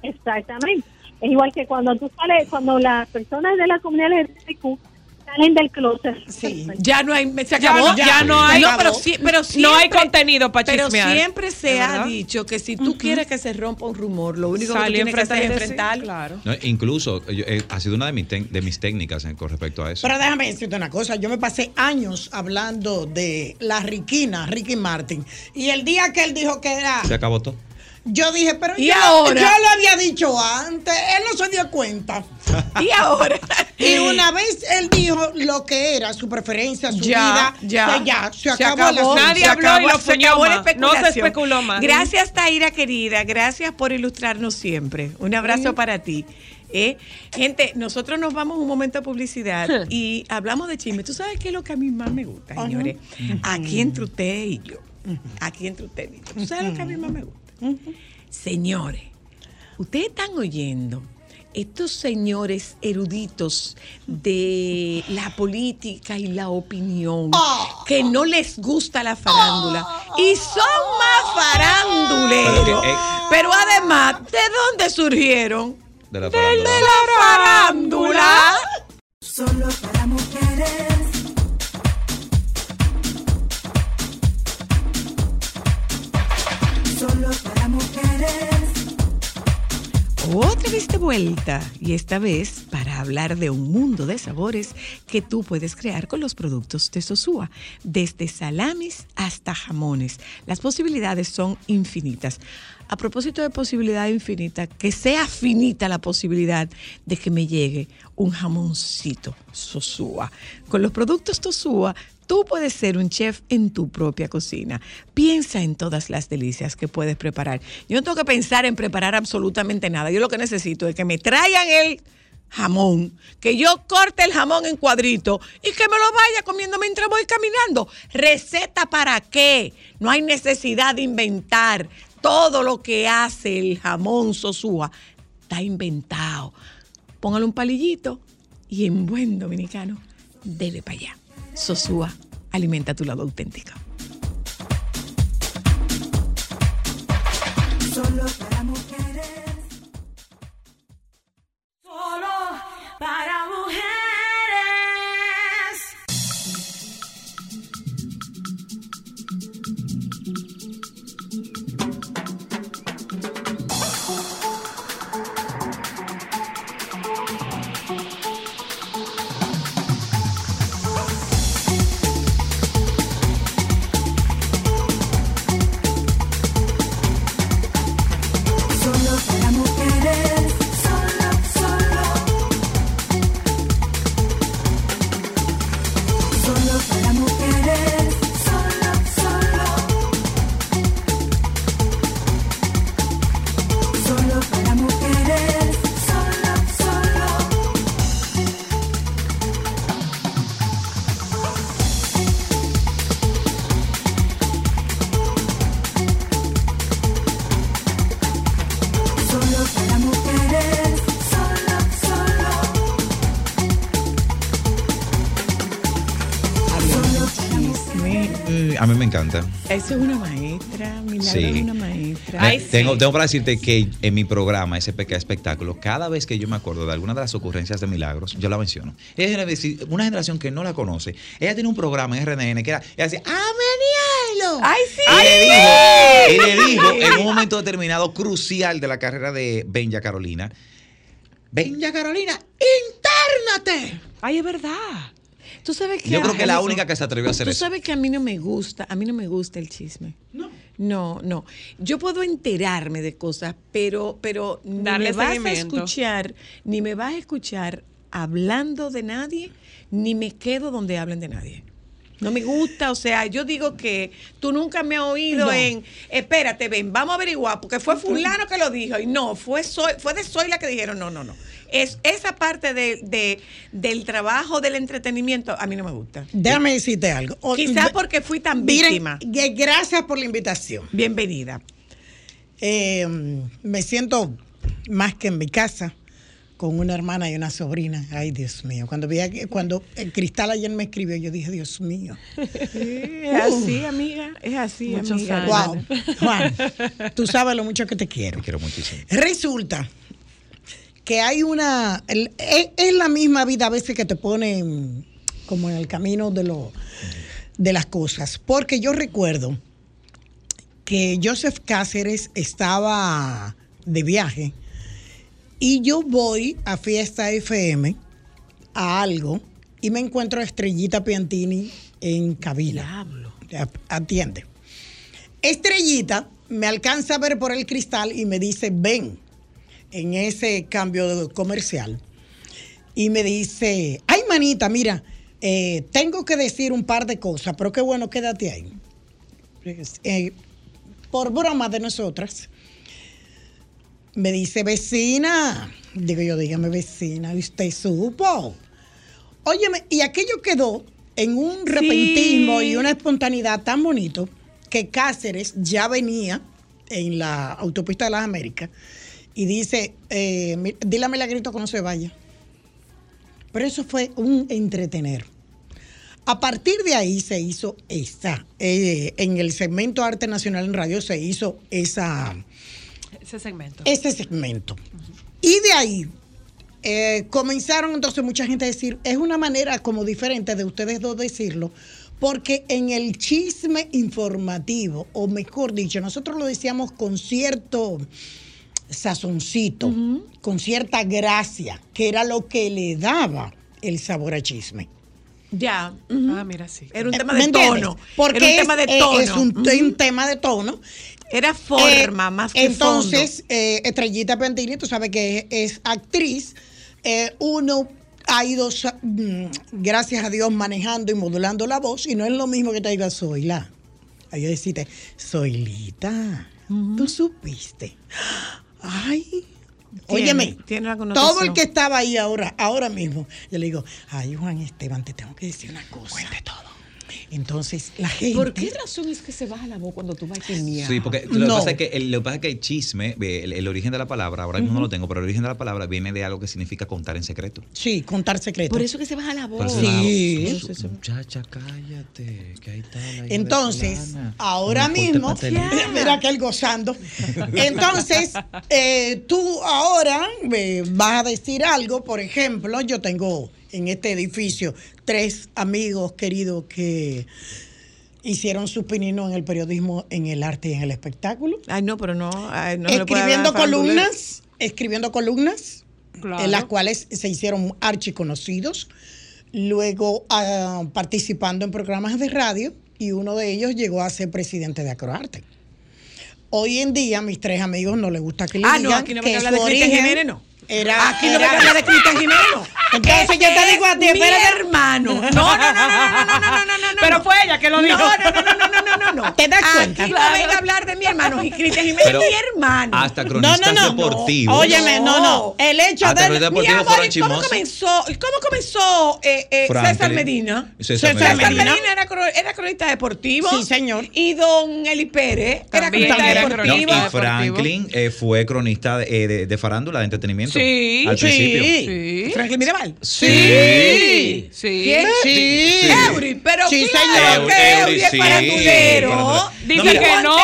Exactamente. Es igual que cuando tú sales, cuando las personas de la comunidad LGTBIQ salen del closet. Sí. Ya no hay, se Ya acabó. no- ya no hay- No, pero, sí- pero siempre, No hay contenido para Pero chismear. siempre se ¿Es ha verdad? dicho que si tú quieres que se rompa un rumor, lo único que tienes que hacer es enfrentarlo. Claro. No, incluso yo, eh, ha sido una de mis, de mis técnicas eh, con respecto a eso. Pero déjame decirte una cosa, yo me pasé años hablando de la Riquina, Ricky Martin, y el día que él dijo que era, Se acabó todo. Yo dije, pero ¿Y yo, ahora? yo lo había dicho antes, él no se dio cuenta. Y ahora. Y una vez él dijo lo que era su preferencia, su ya, vida, ya, que ya, se acabó. Nadie se habló y lo se acabó la. No se especuló más. Gracias, Taira, querida. Gracias por ilustrarnos siempre. Un abrazo para ti. ¿eh? Gente, nosotros nos vamos un momento de publicidad y hablamos de chisme. ¿Tú sabes qué es lo que a mí más me gusta, señores? Aquí entre usted y yo. Aquí entre usted y yo. ¿Tú sabes lo que a mí más me gusta? Señores, ustedes están oyendo estos señores eruditos de la política y la opinión que no les gusta la farándula y son más faránduleros. Pero eh, Pero además, ¿de dónde surgieron? De la De farándula. la farándula. Solo para mujeres. Para. Otra vez de vuelta y esta vez para hablar de un mundo de sabores que tú puedes crear con los productos de Sosúa, desde salamis hasta jamones. Las posibilidades son infinitas. A propósito de posibilidad infinita, que sea finita la posibilidad de que me llegue un jamoncito Sosúa. Con los productos Sosúa Tú puedes ser un chef en tu propia cocina. Piensa en todas las delicias que puedes preparar. Yo no tengo que pensar en preparar absolutamente nada. Yo lo que necesito es que me traigan el jamón, que yo corte el jamón en cuadrito y que me lo vaya comiendo mientras voy caminando. ¿Receta para qué? No hay necesidad de inventar. Todo lo que hace el jamón sosúa está inventado. Póngale un palillito y en buen dominicano, dele para allá. Sosúa, alimenta tu lado auténtico. Solo para mujeres. Solo para tengo, tengo para decirte que en mi programa, SPK Espectáculo, cada vez que yo me acuerdo de alguna de las ocurrencias de Milagros, yo la menciono. Ella es una generación- una generación que no la conoce. Ella tiene un programa en RNN que era, ella decía, ¡Amenialo! Ay, sí. Y le dijo, y le dijo en un momento determinado crucial de la carrera de Benja Carolina, Benja Carolina, internate. Ay, es verdad. Tú sabes que Yo creo que la única que se atrevió a hacer Tú eso. sabes que a mí no me gusta, a mí no me gusta el chisme. No. No, no. Yo puedo enterarme de cosas, pero, pero ni Darle me vas a escuchar, ni me vas a escuchar hablando de nadie, ni me quedo donde hablen de nadie. No me gusta, o sea, yo digo que tú nunca me has oído No. en, espérate, ven, vamos a averiguar, porque fue fulano que lo dijo, y no, fue, Zoe- fue de Zoila que dijeron, no, no, no. Es, esa parte de, de- del trabajo, del entretenimiento, a mí no me gusta. Déjame decirte algo. Quizás porque fui tan Miren, víctima. gracias por la invitación. Bienvenida. Eh, me siento más que en mi casa con una hermana y una sobrina. Ay, Dios mío. Cuando vi que- cuando el Cristal ayer me escribió, yo dije, Dios mío. Es así, amiga. Es así, Muchos amiga. años. Wow. Juan, tú sabes lo mucho que te quiero. Te quiero muchísimo. Resulta que hay una. el- es, es la misma vida a veces que te pone mm, como en el camino de, lo, de las cosas. Porque yo recuerdo que Joseph Cáceres estaba de viaje y yo voy a Fiesta FM a algo y me encuentro a Estrellita Piantini en cabina. Atiende. Estrellita me alcanza a ver por el cristal y me dice, ven, en ese cambio comercial. Y me dice, ay manita, mira, eh, tengo que decir un par de cosas, pero qué bueno, quédate ahí. Eh, por broma de nosotras, me dice, vecina, digo yo, dígame vecina, ¿y usted supo? Óyeme, y aquello quedó en un repentismo y una espontaneidad tan bonito que Cáceres ya venía en la autopista de las Américas y dice, eh, dile a Milagrito que no se vaya. Pero eso fue un entretener. A partir de ahí se hizo esa, eh, en el segmento Arte Nacional en Radio se hizo esa, Ese segmento. ese segmento. Y de ahí eh, comenzaron entonces mucha gente a decir, es una manera como diferente de ustedes dos decirlo, porque en el chisme informativo, o mejor dicho, nosotros lo decíamos con cierto sazoncito, con cierta gracia, que era lo que le daba el sabor a chisme. Ya. Ah, mira, sí. Era un Eh, tema ¿me de tono. Porque Era un es, tema de eh, tono. es un, tema de tono. Era forma Eh, más que Entonces, eh, Estrellita Pentini, tú sabes que es, actriz. eh, uno ha ido, mm, gracias a Dios, manejando y modulando la voz, y no es lo mismo que te diga Zoila. Ahí decirte, Zoilita, tú supiste. Ay, Tiene- óyeme, tiene todo el que estaba ahí ahora, ahora mismo, yo le digo, ay, Juan Esteban, te tengo que decir una cosa. Cuente todo. Entonces, la gente. ¿Por qué razón es que se baja la voz cuando tú vas a chismear? Sí, porque lo, que pasa es que el, lo que pasa es que el chisme, el, el origen de la palabra, ahora mismo no lo tengo, pero el origen de la palabra viene de algo que signica contar en secreto. Sí, contar secretos. Por eso que se baja la voz. Por eso Sí. la- Muchacha, cállate, que ahí está la Entonces, ahora mismo, mira aquel gozando. Entonces, eh, tú ahora eh, vas a decir algo, por ejemplo, yo tengo en este edificio tres amigos queridos que hicieron su pinino en el periodismo, en el arte y en el espectáculo. Ay, no, pero no. ay, escribiendo columnas, escribiendo columnas, Claro. en las cuales se hicieron archiconocidos, luego ah, participando en programas de radio y uno de ellos llegó a ser presidente de Acroarte. Hoy en día mis tres amigos no les gusta que le Ah, no, aquí no que me habla su de origen Jiménez, no. Era, Aquí no me era- habla de Cristian Jiménez, no. Entonces yo te digo a ti, mi espérate. hermano. No, no, no, no, no, no, no, no, no, no. Pero fue ella que lo dijo. No, no, no, no, no, no, no. ¿Te das Aquí cuenta? no venga a hablar de mi hermano. Y Cristian Jiménez mi hermano. Hasta cronistas no, no. deportivos. Óyeme, no, no. El hecho Hasta de. Mi amor, fueron ¿y ¿cómo comenzó, cómo comenzó eh, eh, César. Medina? César César Medina. Era, cro- era cronista deportivo. Sí, señor. Y don Eli Pérez era cronista deportivo. cronista. y deportivo. Franklin eh, fue cronista de, eh, de- de farándula, de entretenimiento. Sí, al sí. principio. Sí. Franklin Sí. Sí. ¿Quién? Sí. Eury, pero Sí, claro señor. que Eury, Eury es sí, farandulero. Dice No, que no.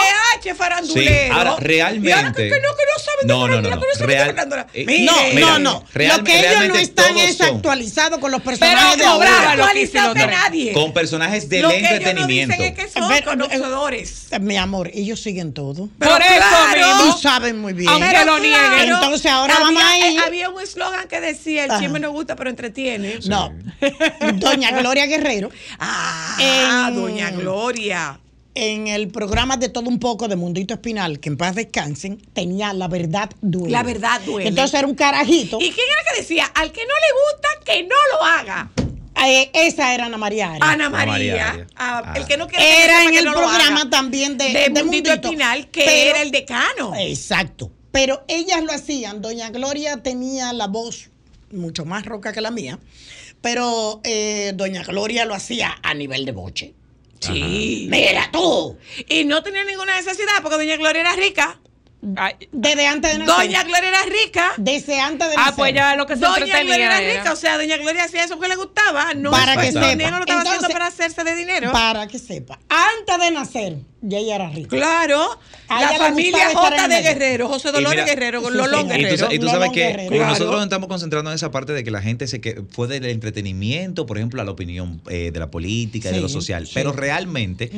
Es farandulero. Sí, ahora, Y ahora realmente- que, que no, que no saben de No, no, farándula, no, no. que no saben de farándula. eh, Mire, No, Mira, no, no. real- lo que ellos no realmente están es son- actualizados con los Pero personajes de no, ahora. actualizados de nadie. Con personajes del Lo que ellos no entretenimiento. dicen es que son Pero- conocedores. Mi amor, ellos siguen todo. Pero Por eso claro. mismo. Saben muy bien. Aunque Pero lo nieguen. Entonces, ahora había, vamos a ir- eh, Había un eslogan que decía, el chisme no gusta, pero entretiene. No. Doña Gloria Guerrero, Ah, doña Gloria. En el programa de Todo un poco de Mundito Espinal, que en paz descansen, tenía La Verdad Duele. La verdad duele. Entonces era un carajito. ¿Y quién era que decía, al que no le gusta, que no lo haga? Eh, esa era Ana María Arias. Ana María. Ah, Ah. El que no quiere que Era en que el no programa haga. también de, de, Mundito Espinal, que pero- era el decano. Exacto. Pero ellas lo hacían. Doña Gloria tenía la voz mucho más roca que la mía. Pero eh, Doña Gloria lo hacía a nivel de boche. Sí. Mira tú. Y no tenía ninguna necesidad porque Doña Gloria era rica. Ay, Desde antes de nacer. Doña Gloria era rica. Desde antes de Ah, nacer. pues ya lo que se Doña Gloria era era. rica, o sea, Doña Gloria hacía eso porque le gustaba, no Para que sepa. no lo estaba haciendo para hacerse de dinero. Para que sepa. Antes de nacer, ya ella era rica. Claro, A la familia J de. Guerrero, José Dolores mira, Guerrero, con sí, Lolón señor. Y tú, Guerrero. y tú sabes que Guerrero. como Claro. nosotros nos estamos concentrando en esa parte de que la gente se que fue del entretenimiento, por ejemplo, a la opinión eh, de la política y de Sí, lo social. sí. Pero realmente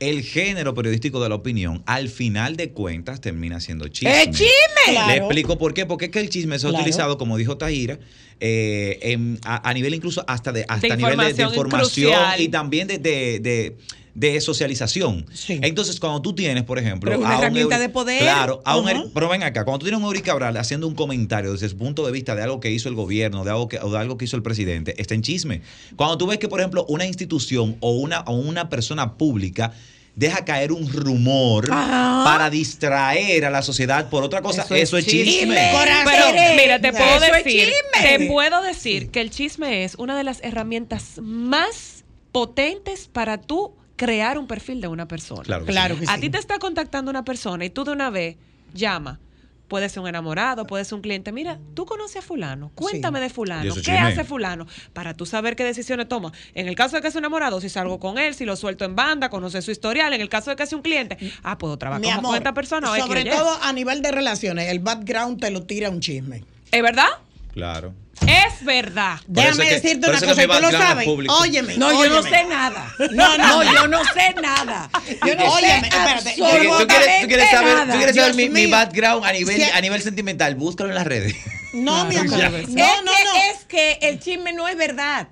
el género periodístico de la opinión, al final de cuentas, termina siendo chisme. ¡Es chisme! Claro. Le explico por qué. Porque es que el chisme se ha Claro. utilizado, como dijo Tahira, eh, en- a, a nivel incluso hasta de hasta De nivel de, de información y también de, de- de- socialización. Sí. Entonces, cuando tú tienes, por ejemplo, Pero una a herramienta de poder. Claro, a un. Eury- pero ven acá, cuando tú tienes un Eury Cabral haciendo un comentario desde su punto de vista de algo que hizo el gobierno, de algo que, o de algo que hizo el presidente, está en chisme. Cuando tú ves que, por ejemplo, una institución o una, o una persona pública deja caer un rumor Ajá. para distraer a la sociedad por otra cosa, Eso eso, es chisme. Pero mira, te puedo Eso decir, te puedo decir que el chisme es una de las herramientas más potentes para tú crear un perfil de una persona. Claro que Claro sí. que sí. A ti te está contactando una persona y tú de una vez llama. Puede ser un enamorado, puede ser un cliente. Mira, tú conoces a fulano. Cuéntame de fulano. ¿Qué chisme. hace fulano? Para tú saber qué decisiones toma. En el caso de que es un enamorado, si salgo con él, si lo suelto en banda, conocer su historial. En el caso de que sea un cliente, ah, puedo trabajar Mi con, amor, esta persona. sobre todo a nivel de relaciones, el background te lo tira un chisme. ¿Es verdad? Claro. Es verdad. Déjame que- decirte una cosa, tú lo sabes. público. Óyeme. No, yo no sé nada. No, no, no. yo no sé nada. Yo no Óyeme, sé espérate. ¿Tú quieres, tú quieres- tú quieres saber, nada. tú quieres saber mi, background a nivel, a nivel sentimental? Búscalo en las redes. No, mi amor. No, no, no. es que el chisme no es verdad.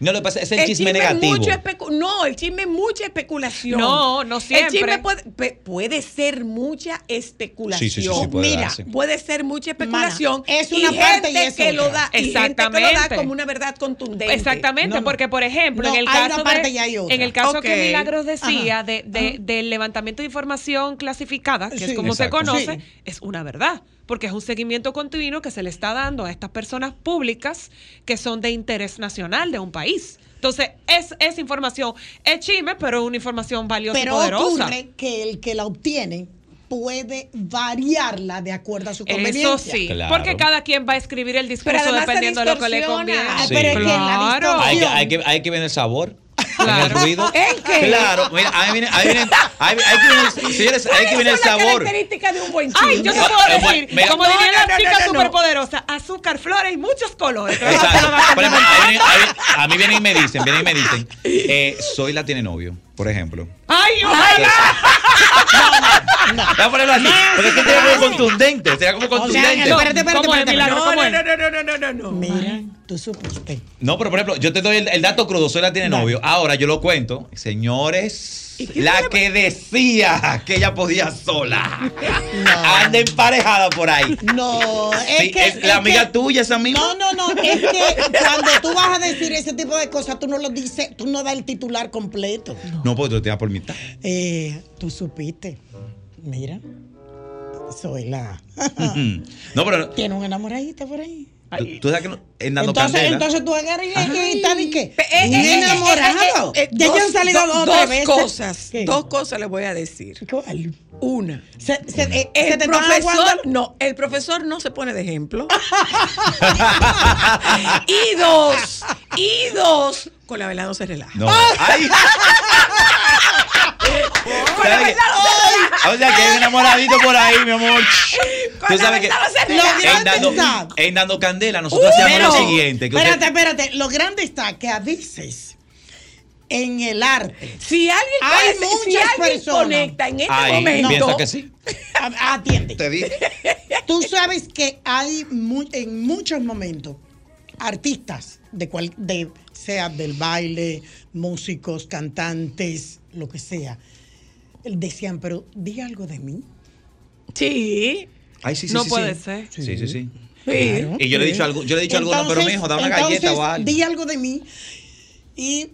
No, lo que pasa es el, El chisme, negativo. mucho no, el chisme es mucha especulación. No, no El siempre. chisme puede, puede ser mucha especulación. Sí, sí, sí, sí, puede Mira, darse. Puede ser mucha especulación. Mana, es una y parte gente y es que otra. lo da, y gente que lo da Exactamente. como una verdad contundente. Exactamente, No, no. porque por ejemplo, No, en el hay caso una parte de, y hay otra. en el caso que Milagros decía de, de- del levantamiento de información clasificada, que Sí. es como se conoce, Sí. es una verdad, porque es un seguimiento continuo que se le está dando a estas personas públicas que son de interés nacional de un país. Entonces, es, es información, es chisme, pero es una información valiosa Pero y poderosa. ocurre que el que la obtiene puede variarla de acuerdo a su Eso conveniencia. sí, Claro. porque cada quien va a escribir el discurso dependiendo de lo que le conviene. Ah, Sí. pero es que la Claro. Hay que, distorsión- hay, que, hay que ver el sabor. En el Claro. ruido. ¿En qué? Claro, mira, ahí viene, ahí viene, ahí, hay que ver, señores, hay que ver el ¿Cuáles son las sabor. características de un buen chisme? Ay, yo te puedo eh, decir, mira. como No, diría no, la no, chica no, no. superpoderosa, azúcar, flores y muchos colores. Exacto. a Por ejemplo, complementar. ahí viene- ahí viene- a mí vienen y me dicen, vienen y me dicen, eh, soy la tiene novio, por ejemplo. Ay, ojalá. Voy a ponerlo así. Porque es que sería como contundente. Sería como O sea, contundente. espérate, espérate, ¿Cómo es, espérate. No, ¿Cómo no, no, no, no, no, no, no. Mira, tú supiste. No, pero por ejemplo, yo te doy el, el dato crudo. Soy la tiene novio. Ahora yo lo cuento. Señores, ¿Y qué la que decía que ella podía sola. No. Anda emparejada por ahí. No, es Sí, que. es la amiga que- tuya, esa misma. No, no, no. Es que cuando tú vas a decir ese tipo de cosas, tú no lo dices, tú no das el titular completo. No, porque tú te das por mitad. Eh, tú supiste. Mira. Soy la. No, pero Tiene un enamoradito por ahí. Tú, tú sabes que no, en dando Entonces, candela. entonces tú agarras y, y qué? Eh, eh, eh, enamorado. eh, eh, ya dos- ya han salido do- dos veces. cosas. ¿Qué? Dos cosas les voy a decir. ¿Cuál? Una. Se, se, eh, se El te están profesor, no, el profesor no se pone de ejemplo. y dos, y dos, con la verdad no se relaja. No. Ay. Con la ¿Sabes verdad no se relaja. O sea, que hay un enamoradito por ahí, mi amor. Tú sabes que Lo grande en dando, está. en dando candela, nosotros hacíamos Pero, lo siguiente. Que usted- espérate, espérate. Lo grande está que a veces en el arte. Si alguien, Hay puede- si muchas alguien personas. conecta en este Ay, momento, piensa que sí. Atiende. Te dije. Tú sabes que hay en muchos momentos artistas de cual de sea del baile, músicos, cantantes, lo que sea, decían, pero di algo de mí. sí, Ay, sí, sí, No sí, puede sí. ser. Sí, sí, sí. sí. Y yo le he dicho algo, yo le he dicho algo, no, pero Entonces- mijo, da una entonces, galleta o algo. Di algo de mí. Y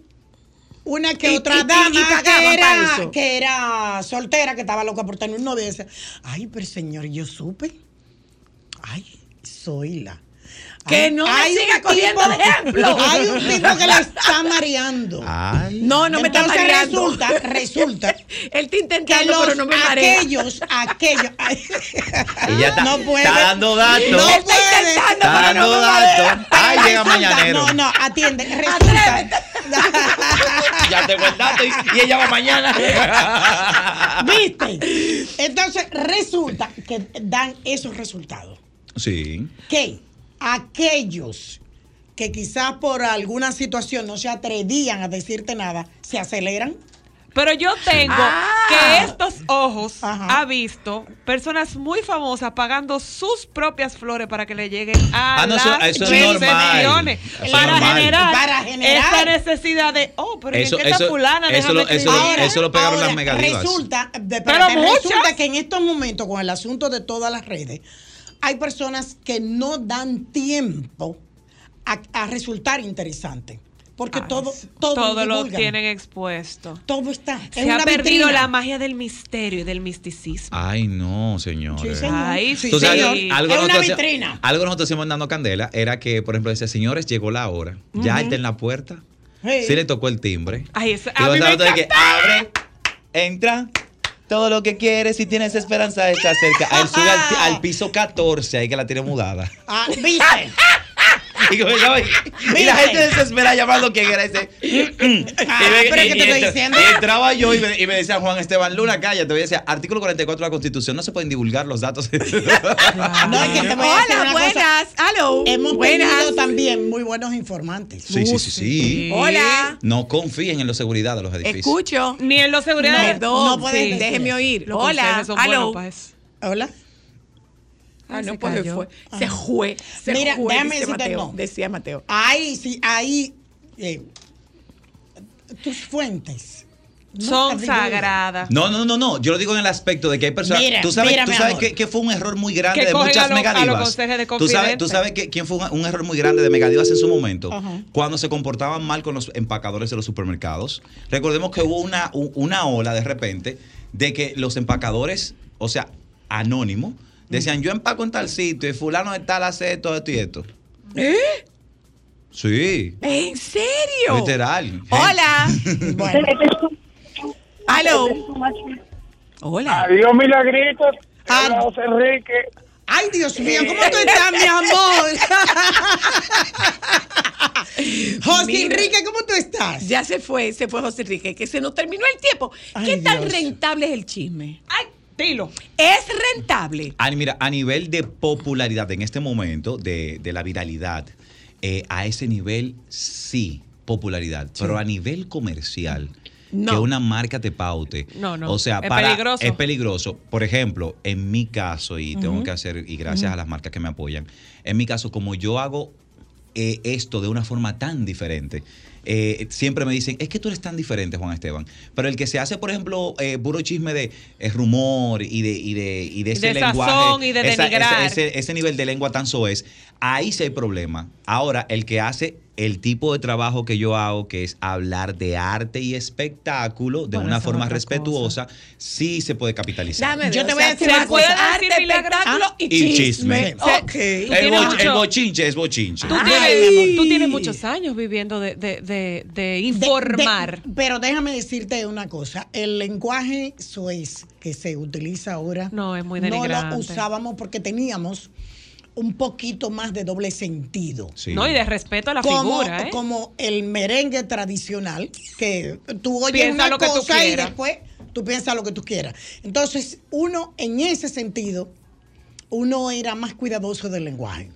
una que Y- otra y- dama y que, era, eso. que era soltera, que estaba loca por tener un novio, decía, ay, pero señor, yo supe. Ay, soy la. Que no me hay un siga cogiendo tipo- de ejemplo. Hay un tipo que la está mareando. Ay. No, no me está Entonces mareando. resulta, resulta Él está que intentando, los, pero no me marea. aquellos, aquellos, Ella está, no puede. está dando datos. No está puede. intentando, Está pero dando no me marea. datos. Ay, llega mañanero. No, no, atiende. Resulta. Ya tengo el dato y, y ella va mañana. ¿Viste? Entonces resulta que dan esos resultados. Sí. Que aquellos que quizás por alguna situación no se atrevían a decirte nada, se aceleran. Pero yo tengo Ah. que estos ojos Ajá. ha visto personas muy famosas pagando sus propias flores para que le lleguen a Ah, no, eso- las eso es normal. Eso para normal. generar, Para generar. esa necesidad de oh pero ¿y Eso- en qué está eso- fulana eso lo- eso. Ahora- eso lo pegaron ahora, las megadivas. Resulta, de- Pero resulta que en estos momentos, con el asunto de todas las redes, hay personas que no dan tiempo a, a resultar interesante. Porque todo, todo, todo lo tienen expuesto. Todo está. es Se una ha perdido vitrina. la magia del misterio y del misticismo. Ay, no, señores. Sí, señor. Ay, Sí, sabes, señor. algo, es una nosotros, hacíamos- vitrina. algo nosotros hacíamos dando candela era que, por ejemplo, decía, señores, llegó la hora. Ya está en la puerta. Sí. Sí le tocó el timbre. Ay, eso- a mí me que abre, entra. Todo lo que quieres, si tienes esperanza, está cerca. Él sube al, al piso 14, ahí que la tiene mudada. Ah, ¿Viste? Y, comenzaba- y la gente desesperada llamando quién era ese. y, pero te estoy entra- diciendo. y entraba yo y me, y me decía Juan Esteban Luna, cállate. Voy a decir, artículo 44 de la Constitución, no se pueden divulgar los datos. No, es que te voy a decir Hola, una cosa. buenas. Hello. Hemos buenas. tenido también muy buenos informantes. sí, sí, sí, sí. Hola. No confíen en la seguridad de los edificios. Escucho. Ni en los seguridad. Perdón, no puedes sí, déjeme oír. Los Hola. son buenos Hello. para eso. Hola. Ah, no, se pues se fue. Se fue. Se Mira, fue, déjame decía decirte Mateo. no. Decía Mateo. Ahí sí, ahí. eh, tus fuentes. no Son sagradas. No, no, no, no. Yo lo digo en el aspecto de que hay personas. Mira, tú sabes, mira, tú sabes que, que fue un error muy grande Que de muchas lo- megadivas. de tú sabes, tú sabes que, quién fue un, un error muy grande de megadivas en su momento. Cuando se comportaban mal con los empacadores de los supermercados. Recordemos que hubo una, una ola de repente de que los empacadores, o sea, anónimos, decían yo empaco en tal sitio y fulano de tal hace todo esto y esto. ¿Eh? Sí. ¿En serio? Literal. Hola. Bueno, Hello. Hola. Adiós, milagritos. Ah. Hola, José Enrique. ay, Dios mío, ¿cómo tú estás, mi amor? José Mira. Enrique, ¿cómo tú estás? Ya se fue, se fue José Enrique, que se nos terminó el tiempo. ¿Qué tan rentable es el chisme? Ay, dilo. ¿Es rentable? Ah, mira, a nivel de popularidad en este momento, de, de la viralidad, eh, a ese nivel sí, popularidad. Pero a nivel comercial, No. que una marca te paute. No, no. O sea, Es para- peligroso. es peligroso. Por ejemplo, en mi caso, y tengo que hacer, y gracias a las marcas que me apoyan, en mi caso, como yo hago eh, esto de una forma tan diferente. Eh, siempre me dicen, es que tú eres tan diferente, Juan Esteban. Pero el que se hace, por ejemplo, eh, puro chisme de eh, rumor y de, y de, y de ese de lenguaje. sazón y de esa- denigrar. ese, ese- ese nivel de lengua tan soez, ahí sí hay problema. Ahora, el que hace el tipo de trabajo que yo hago, que es hablar de arte y espectáculo de Bueno, una forma respetuosa, sí se puede capitalizar. Dame Yo te voy a decir se puede Arte, espectáculo Ah, y y chisme. El, mucho- bochinche es bochinche. Tú tienes, tú muchos años viviendo de, de, de, informar. de- pero déjame decirte una cosa. El lenguaje suez que se utiliza ahora No, es muy no lo usábamos porque teníamos un poquito más de doble sentido. Sí. No, y de respeto a la como, figura, ¿eh? como el merengue tradicional, que tú oyes Piensa una lo que tú cosa y quieras. después tú piensas lo que tú quieras. Entonces, uno en ese sentido, uno era más cuidadoso del lenguaje.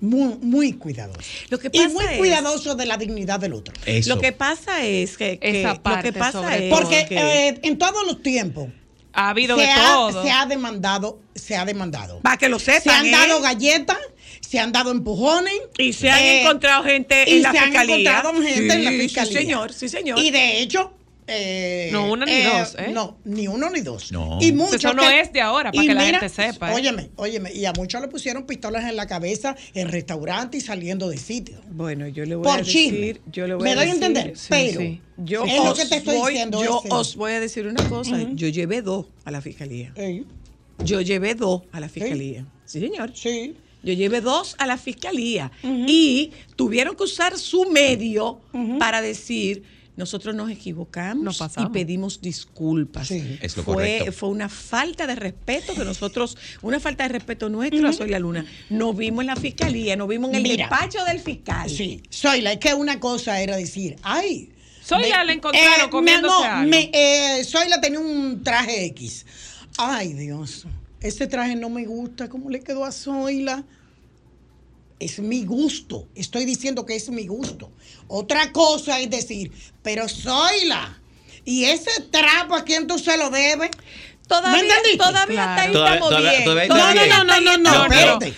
Muy, muy cuidadoso. Lo que y muy es- cuidadoso de la dignidad del otro. Eso. Lo que pasa es que, que- Esa lo que pasa sobre es. Porque que- eh, en todos los tiempos ha habido se de ha, todo. se ha demandado, se ha demandado. para que lo sepan, Se han ¿eh? dado galletas, se han dado empujones. y se han eh, encontrado gente y en la se han fiscalía. encontrado gente en la fiscalía. Sí, señor, sí, señor. Y de hecho. Eh, No uno ni dos, ¿eh? No, ni uno ni dos. No. Y muchos Eso no es de ahora, para y que la gente sepa, ¿eh? Óyeme, óyeme, y a muchos le pusieron pistolas en la cabeza en restaurantes y saliendo de sitios. Bueno, yo le voy Por a chisme. decir, yo le voy Me a doy a entender, sí, pero sí. Yo es lo os que te estoy voy, diciendo. Yo os voy a decir una cosa. Yo llevé dos a la fiscalía. Ey, Yo llevé dos a la fiscalía. Sí, señor. sí. Yo llevé dos a la fiscalía y tuvieron que usar su medio para decir nosotros nos equivocamos Nos y pedimos disculpas. Sí. Es lo fue, correcto. fue una falta de respeto que nosotros, una falta de respeto nuestro a Soy la Luna. Nos vimos en la fiscalía, nos vimos en el Mira. despacho del fiscal. Sí, Zoila, es que una cosa era decir, ay. Me- la encontraron comiéndose no, algo. me- eh, Zoila tenía un traje X. Ay, Dios, ese traje no me gusta, ¿cómo le quedó a Zoila? Es mi gusto, estoy diciendo que es mi gusto. Otra cosa es decir, pero Zoila, ¿y ese trapo a quién tú se lo debes? Todavía, todavía hasta ahí Todavía- No, no, no, no.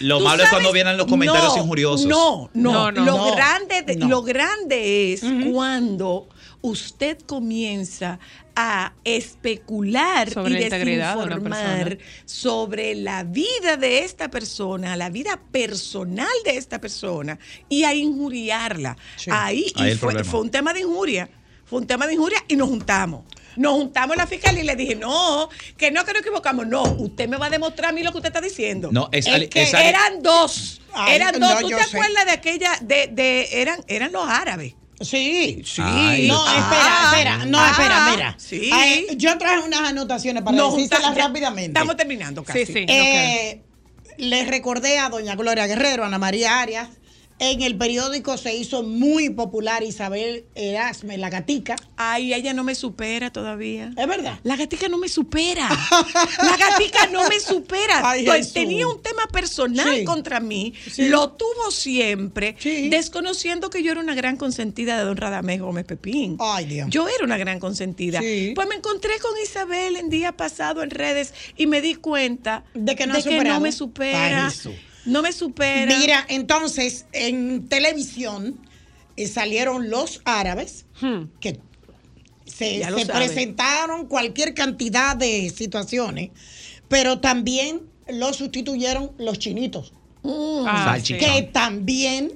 Lo Tú malo es cuando vienen los comentarios injuriosos. No, no, No, no. lo No. grande, de- No. lo grande es cuando usted comienza a especular Sobre y de desinformar sobre la vida de esta persona, la vida personal de esta persona y a injuriarla. Sí. Ahí, Ahí y el fue, un tema de injuria. Fue un tema de injuria y nos juntamos. Nos juntamos en la fiscalía y le dije, no, que no, que nos equivocamos. No, usted me va a demostrar a mí lo que usted está diciendo. No, es, Es que es eran dos. Ay, eran no, dos. ¿Tú te sé. acuerdas de aquella? De, de, eran, eran los árabes. Sí, Sí. Ay, No, Ah, espera, espera, no, ah, espera, mira. sí. Ay, yo traje unas anotaciones para Nos decírselas ya- rápidamente. Estamos terminando casi. Sí, sí. Eh, les recordé a doña Gloria Guerrero, Ana María Arias. En el periódico se hizo muy popular Isabel Erasme, la gatica. Ay, ella no me supera todavía. ¿Es verdad? La gatica no me supera. La gatica no me supera. Ay, Pues tenía un tema personal Sí. contra mí. Sí. Lo tuvo siempre, Sí. desconociendo que yo era una gran consentida de don Radamés Gómez Pepín. Ay, Dios. Yo era una gran consentida. Sí. Pues me encontré con Isabel en día pasado en redes y me di cuenta De que no ha no superado. me supera. Ay. No me supera. Mira, entonces en televisión eh, salieron los árabes Hmm. que se, lo presentaron cualquier cantidad de situaciones, pero también los sustituyeron los chinitos, Ah, Salchicha. sí. que también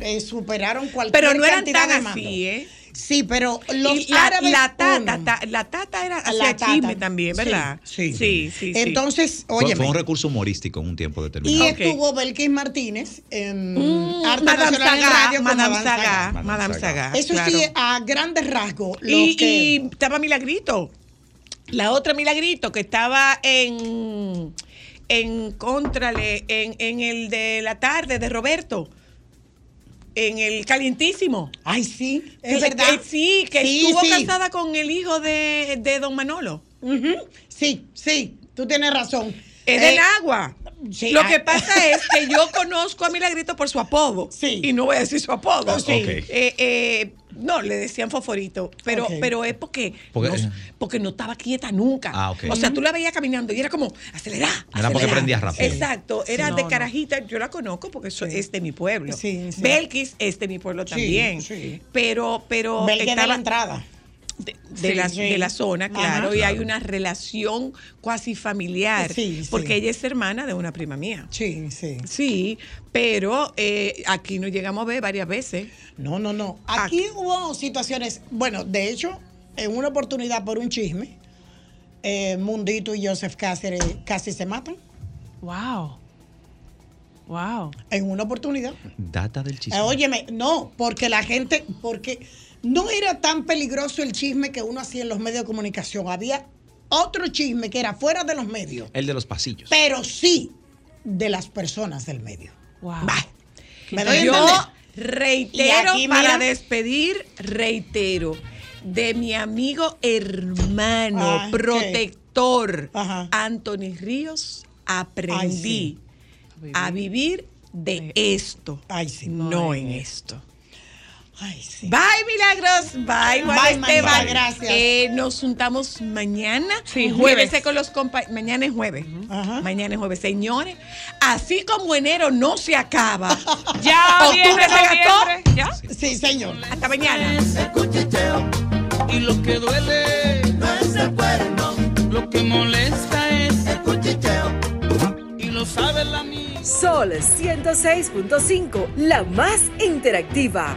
eh, superaron cualquier pero no eran cantidad tan de mando. así, ¿eh? Sí, pero los Y la, árabes la tata, ta- la tata era La hacía tata. chisme también, ¿verdad? Sí, sí, sí. sí. Entonces, oye, fue un recurso humorístico en un tiempo y determinado. Ok. estuvo Belkis Martínez en Mm, Arte Madame Nacional en Sagá, Radio Madame Madame Sagá, Sagá. Madame. Sagá. Eso claro. sí, a grandes rasgos. Lo Y, que, y estaba Milagrito. La otra Milagrito que estaba en en Contrale, en, en el de la tarde de Roberto. En el calientísimo. Ay, sí, es Que- verdad. que sí, que Sí, estuvo sí. casada con el hijo de, de don Manolo. Sí, sí, tú tienes razón. Es Eh, del agua. Sí, Lo ah. que pasa es que yo conozco a Milagrito por su apodo. Sí. Y no voy a decir su apodo. Sí. Ok. Eh, eh, no, le decían fosforito. Pero, pero es porque, Porque- no, porque no estaba quieta nunca. Ah, ok. O sea, tú la veías caminando y era como, acelera. Era porque prendía rápido. Exacto. Era no, de no. carajita. Yo la conozco porque eso es de mi pueblo. Sí, sí. Belkis es de mi pueblo también. sí. Pero, pero. De estaba- la entrada. De, de Sí, la, sí. de la zona, Ajá. claro, y hay una relación cuasi familiar, Sí, sí. porque ella es hermana de una prima mía. Sí, sí. Sí, pero eh, aquí nos llegamos a ver varias veces. No, no, no. Aquí hubo situaciones, bueno, de hecho, en una oportunidad por un chisme, eh, Mundito y Joseph Cáceres casi se matan. Wow. Wow. En una oportunidad. Data del chisme. Eh, óyeme, no, porque la gente, porque no era tan peligroso el chisme que uno hacía en los medios de comunicación. Había otro chisme que era fuera de los medios, El de los pasillos. pero sí de las personas del medio. Wow. Bah, ¿Me doy Yo entender? reitero, aquí, para mira. despedir, reitero, de mi amigo hermano, Ay, protector, Ajá. Anthony Ríos, aprendí Ay, sí. a vivir de esto, Ay, sí. no en esto. Ay, sí. Bye, Milagros. Bye, Juan Bye, Esteban. Manuela, gracias. Eh, nos juntamos mañana. Sí, Llévese jueves. con los compa- Mañana es jueves. Ajá. Mañana es jueves. Señores, así como enero no se acaba. Ya, Octubre se gastó. Ya. Sí, señor. Hasta mañana. el cuchicheo y lo que duele no es el cuerno, lo que molesta es el cuchicheo y lo sabe la mía. Sol 106.5, la más interactiva.